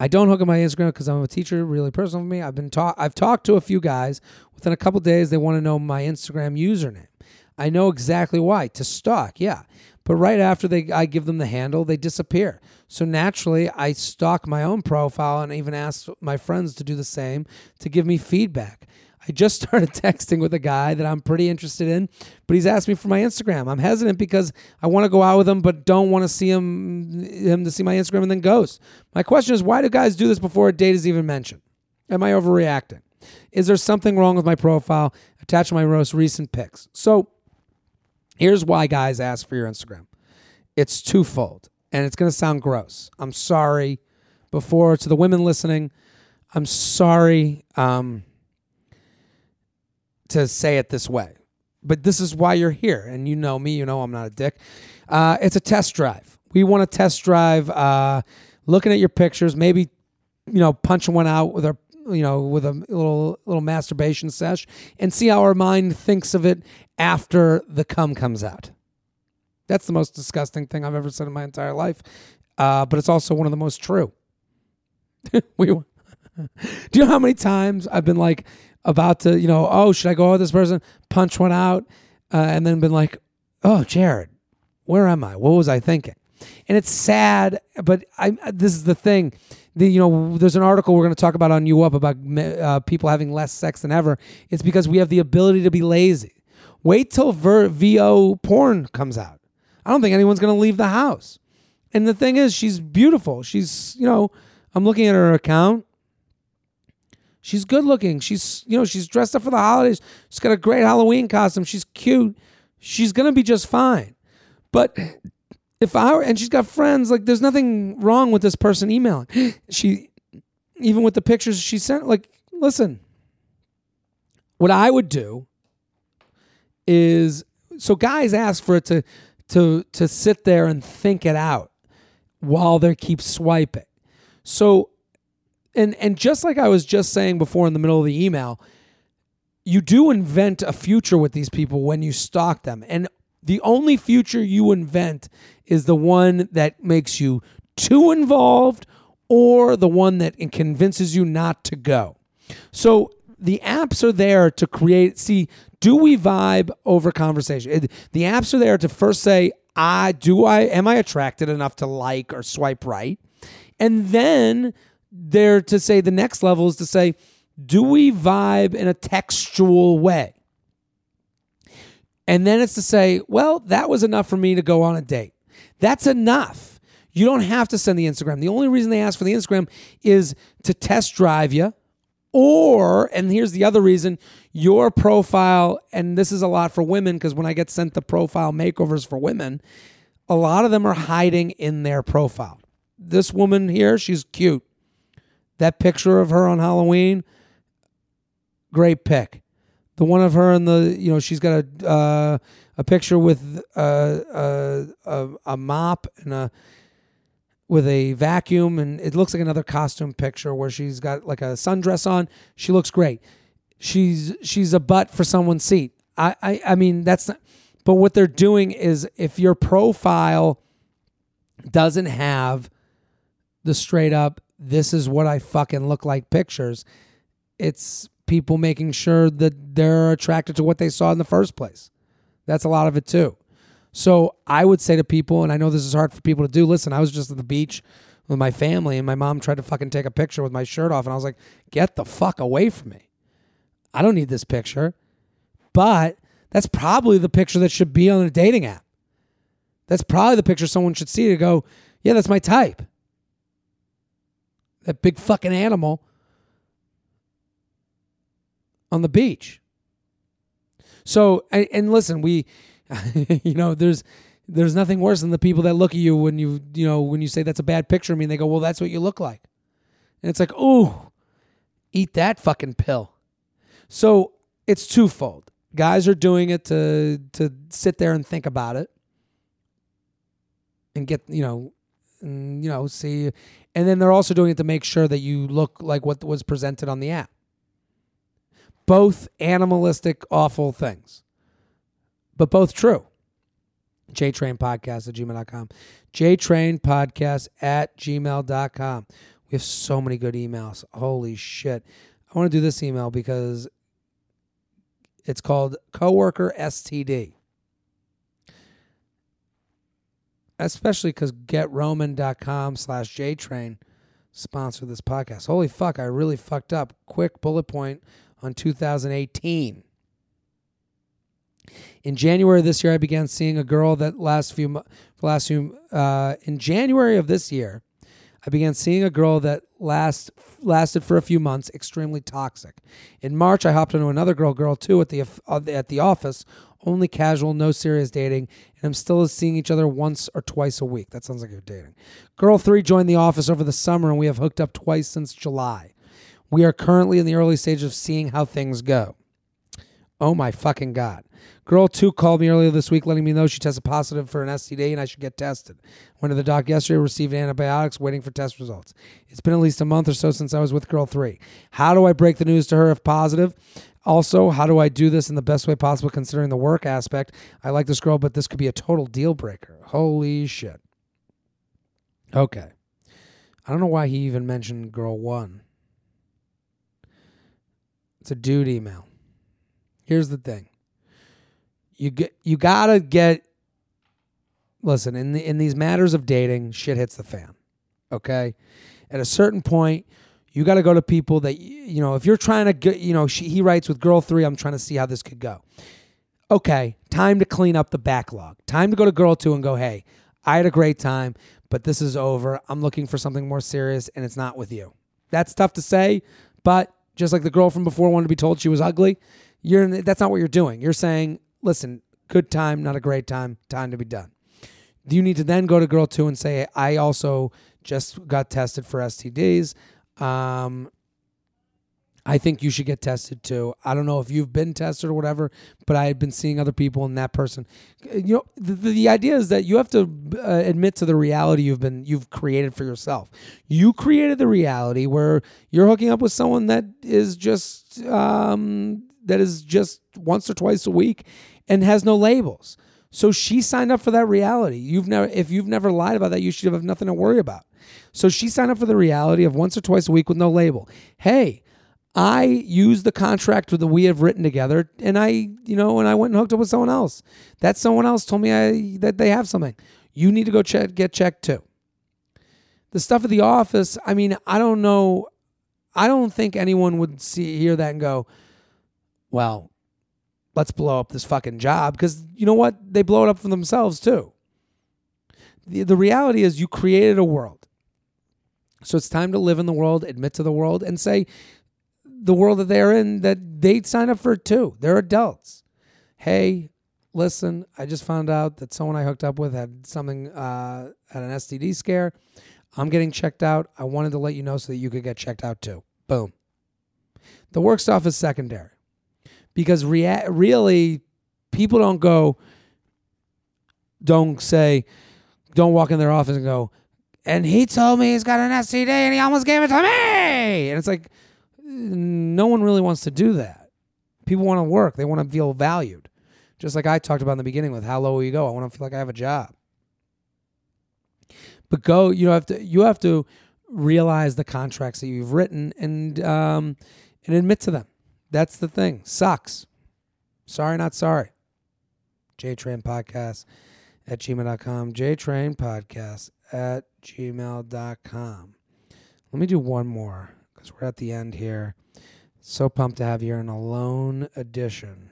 I don't hook up my Instagram because I'm a teacher, really personal for me. I've been talk I've talked to a few guys. Within a couple days, they want to know my Instagram username. I know exactly why. To stalk, yeah. But right after they I give them the handle, they disappear. So naturally, I stalk my own profile and even ask my friends to do the same to give me feedback. I just started texting with a guy that I'm pretty interested in, but he's asked me for my Instagram. I'm hesitant because I want to go out with him, but don't want to see him him to see my Instagram and then ghost. My question is, why do guys do this before a date is even mentioned? Am I overreacting? Is there something wrong with my profile attached to my most recent pics? So here's why guys ask for your Instagram. It's twofold, and it's going to sound gross. I'm sorry. Before to the women listening, I'm sorry. Um, to say it this way, but this is why you're here. And you know me, you know I'm not a dick. Uh, it's a test drive. We want to test drive, uh, looking at your pictures, maybe, you know, punching one out with our, you know, with a little little masturbation sesh, and see how our mind thinks of it after the cum comes out. That's the most disgusting thing I've ever said in my entire life, uh, but it's also one of the most true. we, do you know how many times I've been like, about to, you know, oh, should I go with this person? Punch one out, uh, and then been like, oh, Jared, where am I? What was I thinking? And it's sad, but I. This is the thing. The, you know, there's an article we're going to talk about on U Up about uh, people having less sex than ever. It's because we have the ability to be lazy. Wait till ver- VO porn comes out. I don't think anyone's going to leave the house. And the thing is, she's beautiful. She's, you know, I'm looking at her account. She's good looking. She's, you know, she's dressed up for the holidays. She's got a great Halloween costume. She's cute. She's to be just fine. But if I were, and she's got friends, like there's nothing wrong with this person emailing. She, even with the pictures she sent, like, listen, what I would do is, so guys ask for it to, to, to sit there and think it out while they keep swiping. So and and just like I was just saying before in the middle of the email, you do invent a future with these people when you stalk them. And the only future you invent is the one that makes you too involved or the one that convinces you not to go. So the apps are there to create see do we vibe over conversation the apps are there to first say i do i am i attracted enough to like or swipe right and then there to say the next level is to say, do we vibe in a textual way? And then it's to say, well, that was enough for me to go on a date. That's enough. You don't have to send the Instagram. The only reason they ask for the Instagram is to test drive you. Or, and here's the other reason your profile, and this is a lot for women because when I get sent the profile makeovers for women, a lot of them are hiding in their profile. This woman here, she's cute. That picture of her on Halloween, great pick. The one of her in the, you know, she's got a uh, a picture with uh, a, a, a mop and a with a vacuum, and it looks like another costume picture where she's got like a sundress on. She looks great. She's she's a butt for someone's seat. I I, I mean that's not. But what they're doing is if your profile doesn't have the straight up this is what I fucking look like pictures. It's people making sure that they're attracted to what they saw in the first place. That's a lot of it too. So I would say to people, and I know this is hard for people to do. Listen, I was just at the beach with my family, and my mom tried to fucking take a picture with my shirt off, and I was like, "Get the fuck away from me! I don't need this picture." But that's probably the picture that should be on a dating app. That's probably the picture someone should see to go, "Yeah, that's my type." That big fucking animal. on the beach. So and, and listen, we you know, there's there's nothing worse than the people that look at you when you you know when you say that's a bad picture of me and they go, "Well, that's what you look like." And it's like, "Ooh, eat that fucking pill." So, it's twofold. Guys are doing it to to sit there and think about it and get, you know, and, you know, see and then they're also doing it to make sure that you look like what was presented on the app. Both animalistic, awful things, but both true. JTrain Podcast at gmail.com. JTrain Podcast at gmail.com. We have so many good emails. Holy shit. I want to do this email because it's called Coworker STD. Especially because getroman.com slash JTrain sponsor this podcast. Holy fuck, I really fucked up. Quick bullet point on 2018. In January of this year, I began seeing a girl that last few last few uh, in January of this year, I began seeing a girl that last lasted for a few months, extremely toxic. In March, I hopped into another girl, girl two, at the at the office, only casual, no serious dating, and I'm still seeing each other once or twice a week. That sounds like you're dating. Girl three joined the office over the summer, and we have hooked up twice since July. We are currently in the early stage of seeing how things go. Oh my fucking god. Girl 2 called me earlier this week letting me know she tested positive for an STD and I should get tested. Went to the doc yesterday, received antibiotics, waiting for test results. It's been at least a month or so since I was with girl 3. How do I break the news to her if positive? Also, how do I do this in the best way possible considering the work aspect? I like this girl, but this could be a total deal breaker. Holy shit. Okay. I don't know why he even mentioned girl 1. It's a dude email. Here's the thing. You get you gotta get listen in the, in these matters of dating shit hits the fan okay? At a certain point you got to go to people that you know if you're trying to get you know she, he writes with girl 3 I'm trying to see how this could go. Okay time to clean up the backlog. Time to go to girl 2 and go hey I had a great time but this is over. I'm looking for something more serious and it's not with you. That's tough to say but just like the girl from before wanted to be told she was ugly you're that's not what you're doing you're saying listen, good time, not a great time, time to be done. You need to then go to girl two and say, I also just got tested for STDs. Um, I think you should get tested too. I don't know if you've been tested or whatever, but I had been seeing other people and that person. You know, the, the idea is that you have to uh, admit to the reality you've been you've created for yourself. You created the reality where you're hooking up with someone that is just um, that is just once or twice a week and has no labels. So she signed up for that reality. You've never if you've never lied about that, you should have nothing to worry about. So she signed up for the reality of once or twice a week with no label. Hey, I used the contract that we have written together, and I, you know, and I went and hooked up with someone else. That someone else told me I, that they have something. You need to go check, get checked too. The stuff at the office. I mean, I don't know. I don't think anyone would see hear that and go, well, let's blow up this fucking job because you know what? They blow it up for themselves too. The, the reality is you created a world. So it's time to live in the world, admit to the world, and say the world that they're in that they'd sign up for too. They're adults. Hey, listen, I just found out that someone I hooked up with had something uh, had an STD scare. I'm getting checked out. I wanted to let you know so that you could get checked out too. Boom. The work stuff is secondary because rea- really people don't go don't say don't walk in their office and go and he told me he's got an STD and he almost gave it to me and it's like no one really wants to do that people want to work they want to feel valued just like I talked about in the beginning with how low will you go I want to feel like I have a job but go you have to you have to realize the contracts that you've written and um, and admit to them that's the thing. Sucks. Sorry, not sorry. JTrain Podcast at gmail.com. JTrain Podcast at gmail.com. Let me do one more because we're at the end here. So pumped to have you in a lone edition.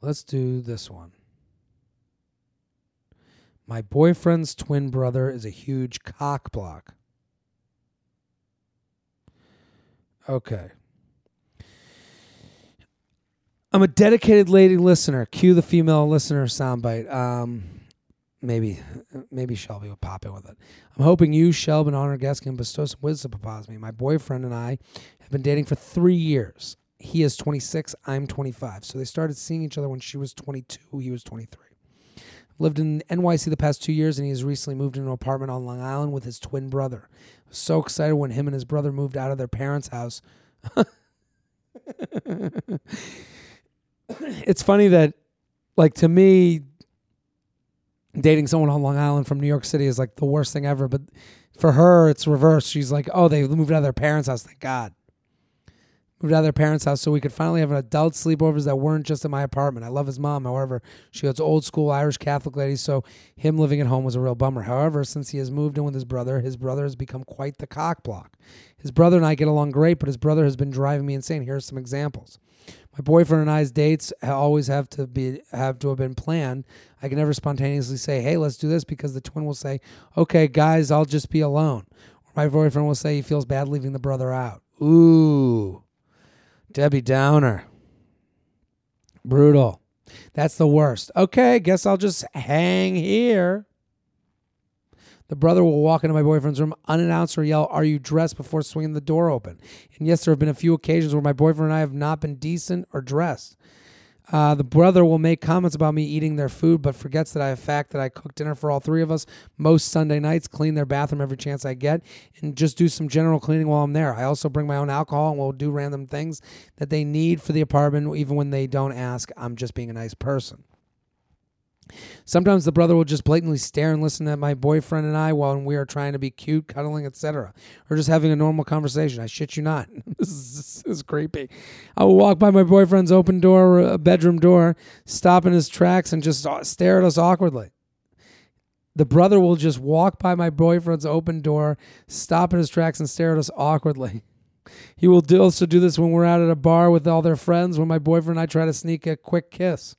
Let's do this one. My boyfriend's twin brother is a huge cock block. Okay. I'm a dedicated lady listener. Cue the female listener soundbite. Um, maybe, maybe Shelby will pop in with it. I'm hoping you, Shelby, and honor guest can bestow some wisdom upon me. My boyfriend and I have been dating for three years. He is 26. I'm 25. So they started seeing each other when she was 22. He was 23. Lived in NYC the past two years, and he has recently moved into an apartment on Long Island with his twin brother. I was so excited when him and his brother moved out of their parents' house. it's funny that, like, to me, dating someone on Long Island from New York City is like the worst thing ever. But for her, it's reversed. She's like, oh, they moved out of their parents' house. Thank God moved out of their parents' house so we could finally have an adult sleepovers that weren't just in my apartment. I love his mom, however, she goes old school Irish Catholic lady, so him living at home was a real bummer. However, since he has moved in with his brother, his brother has become quite the cockblock. His brother and I get along great, but his brother has been driving me insane. Here are some examples. My boyfriend and I's dates always have to be have to have been planned. I can never spontaneously say, "Hey, let's do this," because the twin will say, "Okay, guys, I'll just be alone." Or my boyfriend will say he feels bad leaving the brother out. Ooh. Debbie Downer. Brutal. That's the worst. Okay, guess I'll just hang here. The brother will walk into my boyfriend's room unannounced or yell, Are you dressed before swinging the door open? And yes, there have been a few occasions where my boyfriend and I have not been decent or dressed. Uh, the brother will make comments about me eating their food, but forgets that I have fact that I cook dinner for all three of us most Sunday nights, clean their bathroom every chance I get, and just do some general cleaning while I'm there. I also bring my own alcohol and will do random things that they need for the apartment, even when they don't ask. I'm just being a nice person. Sometimes the brother will just blatantly stare and listen at my boyfriend and I while we are trying to be cute, cuddling, etc., or just having a normal conversation. I shit you not. this, is, this is creepy. I will walk by my boyfriend's open door, uh, bedroom door, stop in his tracks, and just uh, stare at us awkwardly. The brother will just walk by my boyfriend's open door, stop in his tracks, and stare at us awkwardly. He will also do this when we're out at a bar with all their friends when my boyfriend and I try to sneak a quick kiss.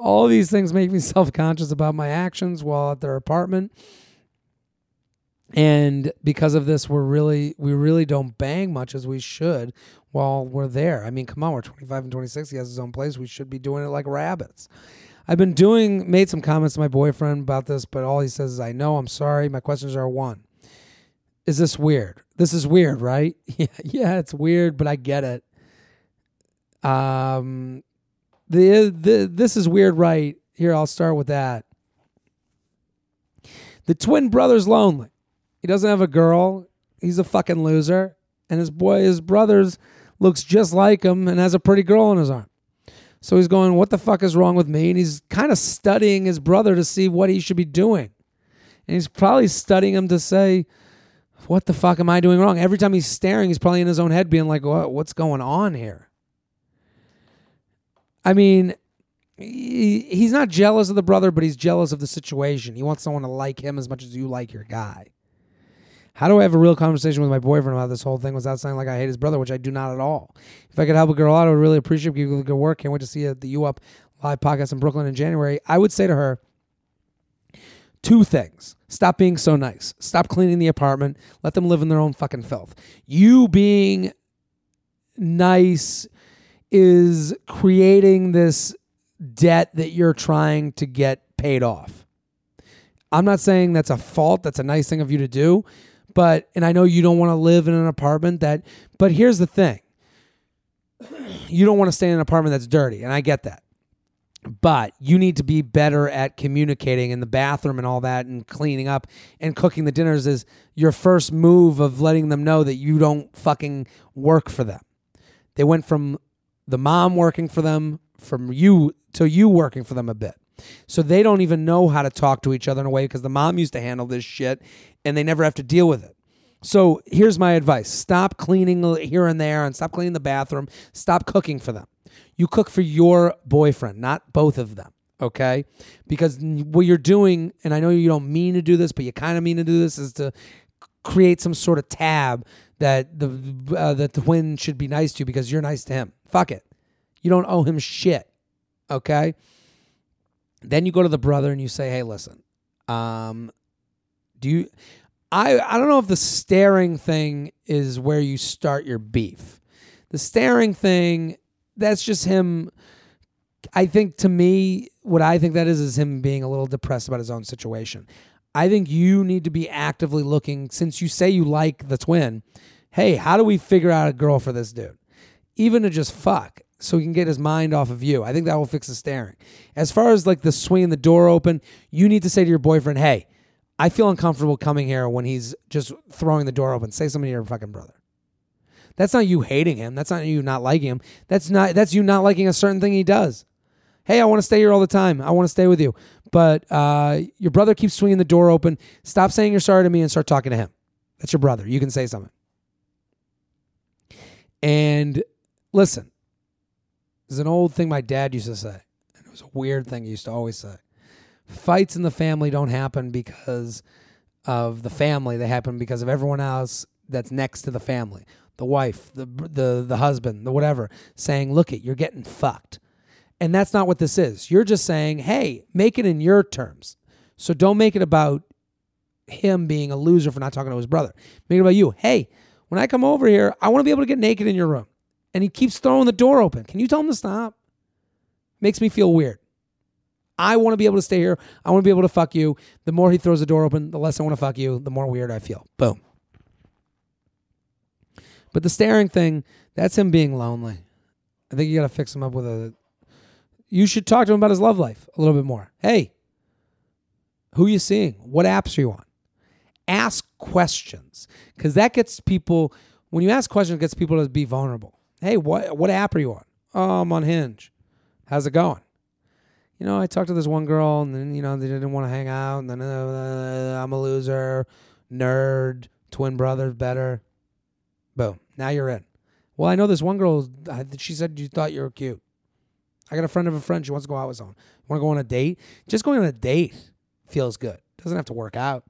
All these things make me self conscious about my actions while at their apartment. And because of this, we're really we really don't bang much as we should while we're there. I mean, come on, we're 25 and 26. He has his own place. We should be doing it like rabbits. I've been doing made some comments to my boyfriend about this, but all he says is, "I know, I'm sorry. My questions are one: Is this weird? This is weird, right? Yeah, yeah, it's weird, but I get it. Um, the, the this is weird, right? Here, I'll start with that. The twin brother's lonely. He doesn't have a girl. He's a fucking loser. And his boy, his brother's looks just like him and has a pretty girl on his arm. So he's going, What the fuck is wrong with me? And he's kind of studying his brother to see what he should be doing. And he's probably studying him to say, What the fuck am I doing wrong? Every time he's staring, he's probably in his own head being like, what, What's going on here? I mean, he, he's not jealous of the brother, but he's jealous of the situation. He wants someone to like him as much as you like your guy. How do I have a real conversation with my boyfriend about this whole thing without sounding like I hate his brother, which I do not at all? If I could help a girl out, I would really appreciate it. Good work. Can't wait to see you at the U Up live podcast in Brooklyn in January. I would say to her two things. Stop being so nice. Stop cleaning the apartment. Let them live in their own fucking filth. You being nice is creating this debt that you're trying to get paid off. I'm not saying that's a fault, that's a nice thing of you to do, but and I know you don't want to live in an apartment that but here's the thing. You don't want to stay in an apartment that's dirty, and I get that. But you need to be better at communicating in the bathroom and all that and cleaning up and cooking the dinners is your first move of letting them know that you don't fucking work for them. They went from the mom working for them from you to you working for them a bit. So they don't even know how to talk to each other in a way because the mom used to handle this shit and they never have to deal with it. So here's my advice stop cleaning here and there and stop cleaning the bathroom. Stop cooking for them. You cook for your boyfriend, not both of them. Okay? Because what you're doing, and I know you don't mean to do this, but you kind of mean to do this, is to create some sort of tab that the uh, that the twin should be nice to because you're nice to him. Fuck it. You don't owe him shit. Okay? Then you go to the brother and you say, "Hey, listen. Um do you I I don't know if the staring thing is where you start your beef. The staring thing that's just him. I think to me, what I think that is is him being a little depressed about his own situation. I think you need to be actively looking since you say you like the twin. Hey, how do we figure out a girl for this dude? Even to just fuck so he can get his mind off of you. I think that will fix the staring. As far as like the swinging the door open, you need to say to your boyfriend, hey, I feel uncomfortable coming here when he's just throwing the door open. Say something to your fucking brother. That's not you hating him. That's not you not liking him. That's not that's you not liking a certain thing he does. Hey, I want to stay here all the time. I want to stay with you. But uh, your brother keeps swinging the door open. Stop saying you're sorry to me and start talking to him. That's your brother. You can say something. And listen, there's an old thing my dad used to say, and it was a weird thing he used to always say. Fights in the family don't happen because of the family. They happen because of everyone else that's next to the family. The wife, the the the husband, the whatever, saying, "Look it, you're getting fucked." And that's not what this is. You're just saying, "Hey, make it in your terms." So don't make it about him being a loser for not talking to his brother. Make it about you. Hey, when I come over here, I want to be able to get naked in your room. And he keeps throwing the door open. Can you tell him to stop? Makes me feel weird. I want to be able to stay here. I want to be able to fuck you. The more he throws the door open, the less I want to fuck you, the more weird I feel. Boom. But the staring thing, that's him being lonely. I think you got to fix him up with a. You should talk to him about his love life a little bit more. Hey, who you seeing? What apps are you on? Ask questions because that gets people. When you ask questions, it gets people to be vulnerable. Hey, what what app are you on? Oh, I'm on Hinge. How's it going? You know, I talked to this one girl, and then you know they didn't want to hang out, and then uh, I'm a loser, nerd, twin brothers, better. Boom. Now you're in. Well, I know this one girl. She said you thought you were cute. I got a friend of a friend. She wants to go out with someone. Want to go on a date? Just going on a date feels good. Doesn't have to work out.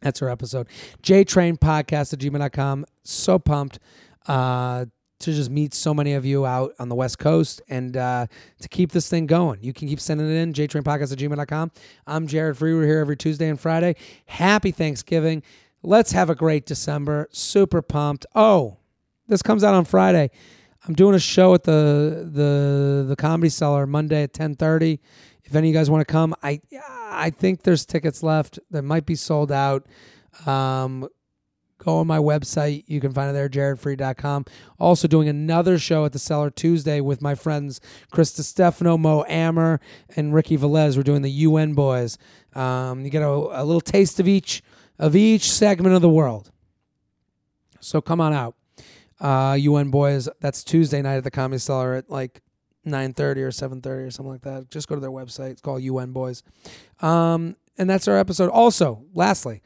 That's our episode. JTrain Podcast at gmail.com. So pumped uh, to just meet so many of you out on the West Coast and uh, to keep this thing going. You can keep sending it in, jtrainpodcast at gmail.com. I'm Jared Freid. We're here every Tuesday and Friday. Happy Thanksgiving. Let's have a great December. Super pumped. Oh, this comes out on Friday. I'm doing a show at the the the Comedy Cellar Monday at 10:30. If any of you guys want to come, I I think there's tickets left. They might be sold out. Um, go on my website. You can find it there, jaredfreid.com. Also doing another show at the Cellar Tuesday with my friends Chris Stefano, Mo Amer, and Ricky Velez. We're doing the UN Boys. Um, you get a, a little taste of each of each segment of the world. So come on out. Uh, UN Boys, that's Tuesday night at the Comedy Cellar at like 9.30 or 7.30 or something like that. Just go to their website. It's called UN Boys. Um, and that's our episode. Also, lastly,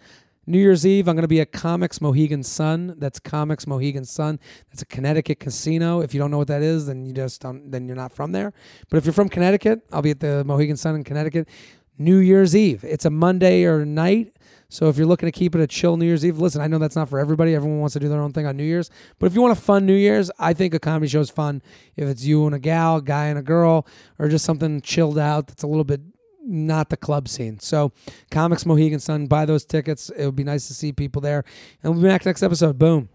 New Year's Eve, I'm going to be at Comix Mohegan Sun. That's Comix Mohegan Sun. That's a Connecticut casino. If you don't know what that is, then you just don't, then you're not from there. But if you're from Connecticut, I'll be at the Mohegan Sun in Connecticut. New Year's Eve. It's a Monday or night. So if you're looking to keep it a chill New Year's Eve, listen, I know that's not for everybody. Everyone wants to do their own thing on New Year's. But if you want a fun New Year's, I think a comedy show is fun. If it's you and a gal, guy and a girl, or just something chilled out that's a little bit not the club scene. So Comix Mohegan Sun, buy those tickets. It would be nice to see people there. And we'll be back next episode. Boom.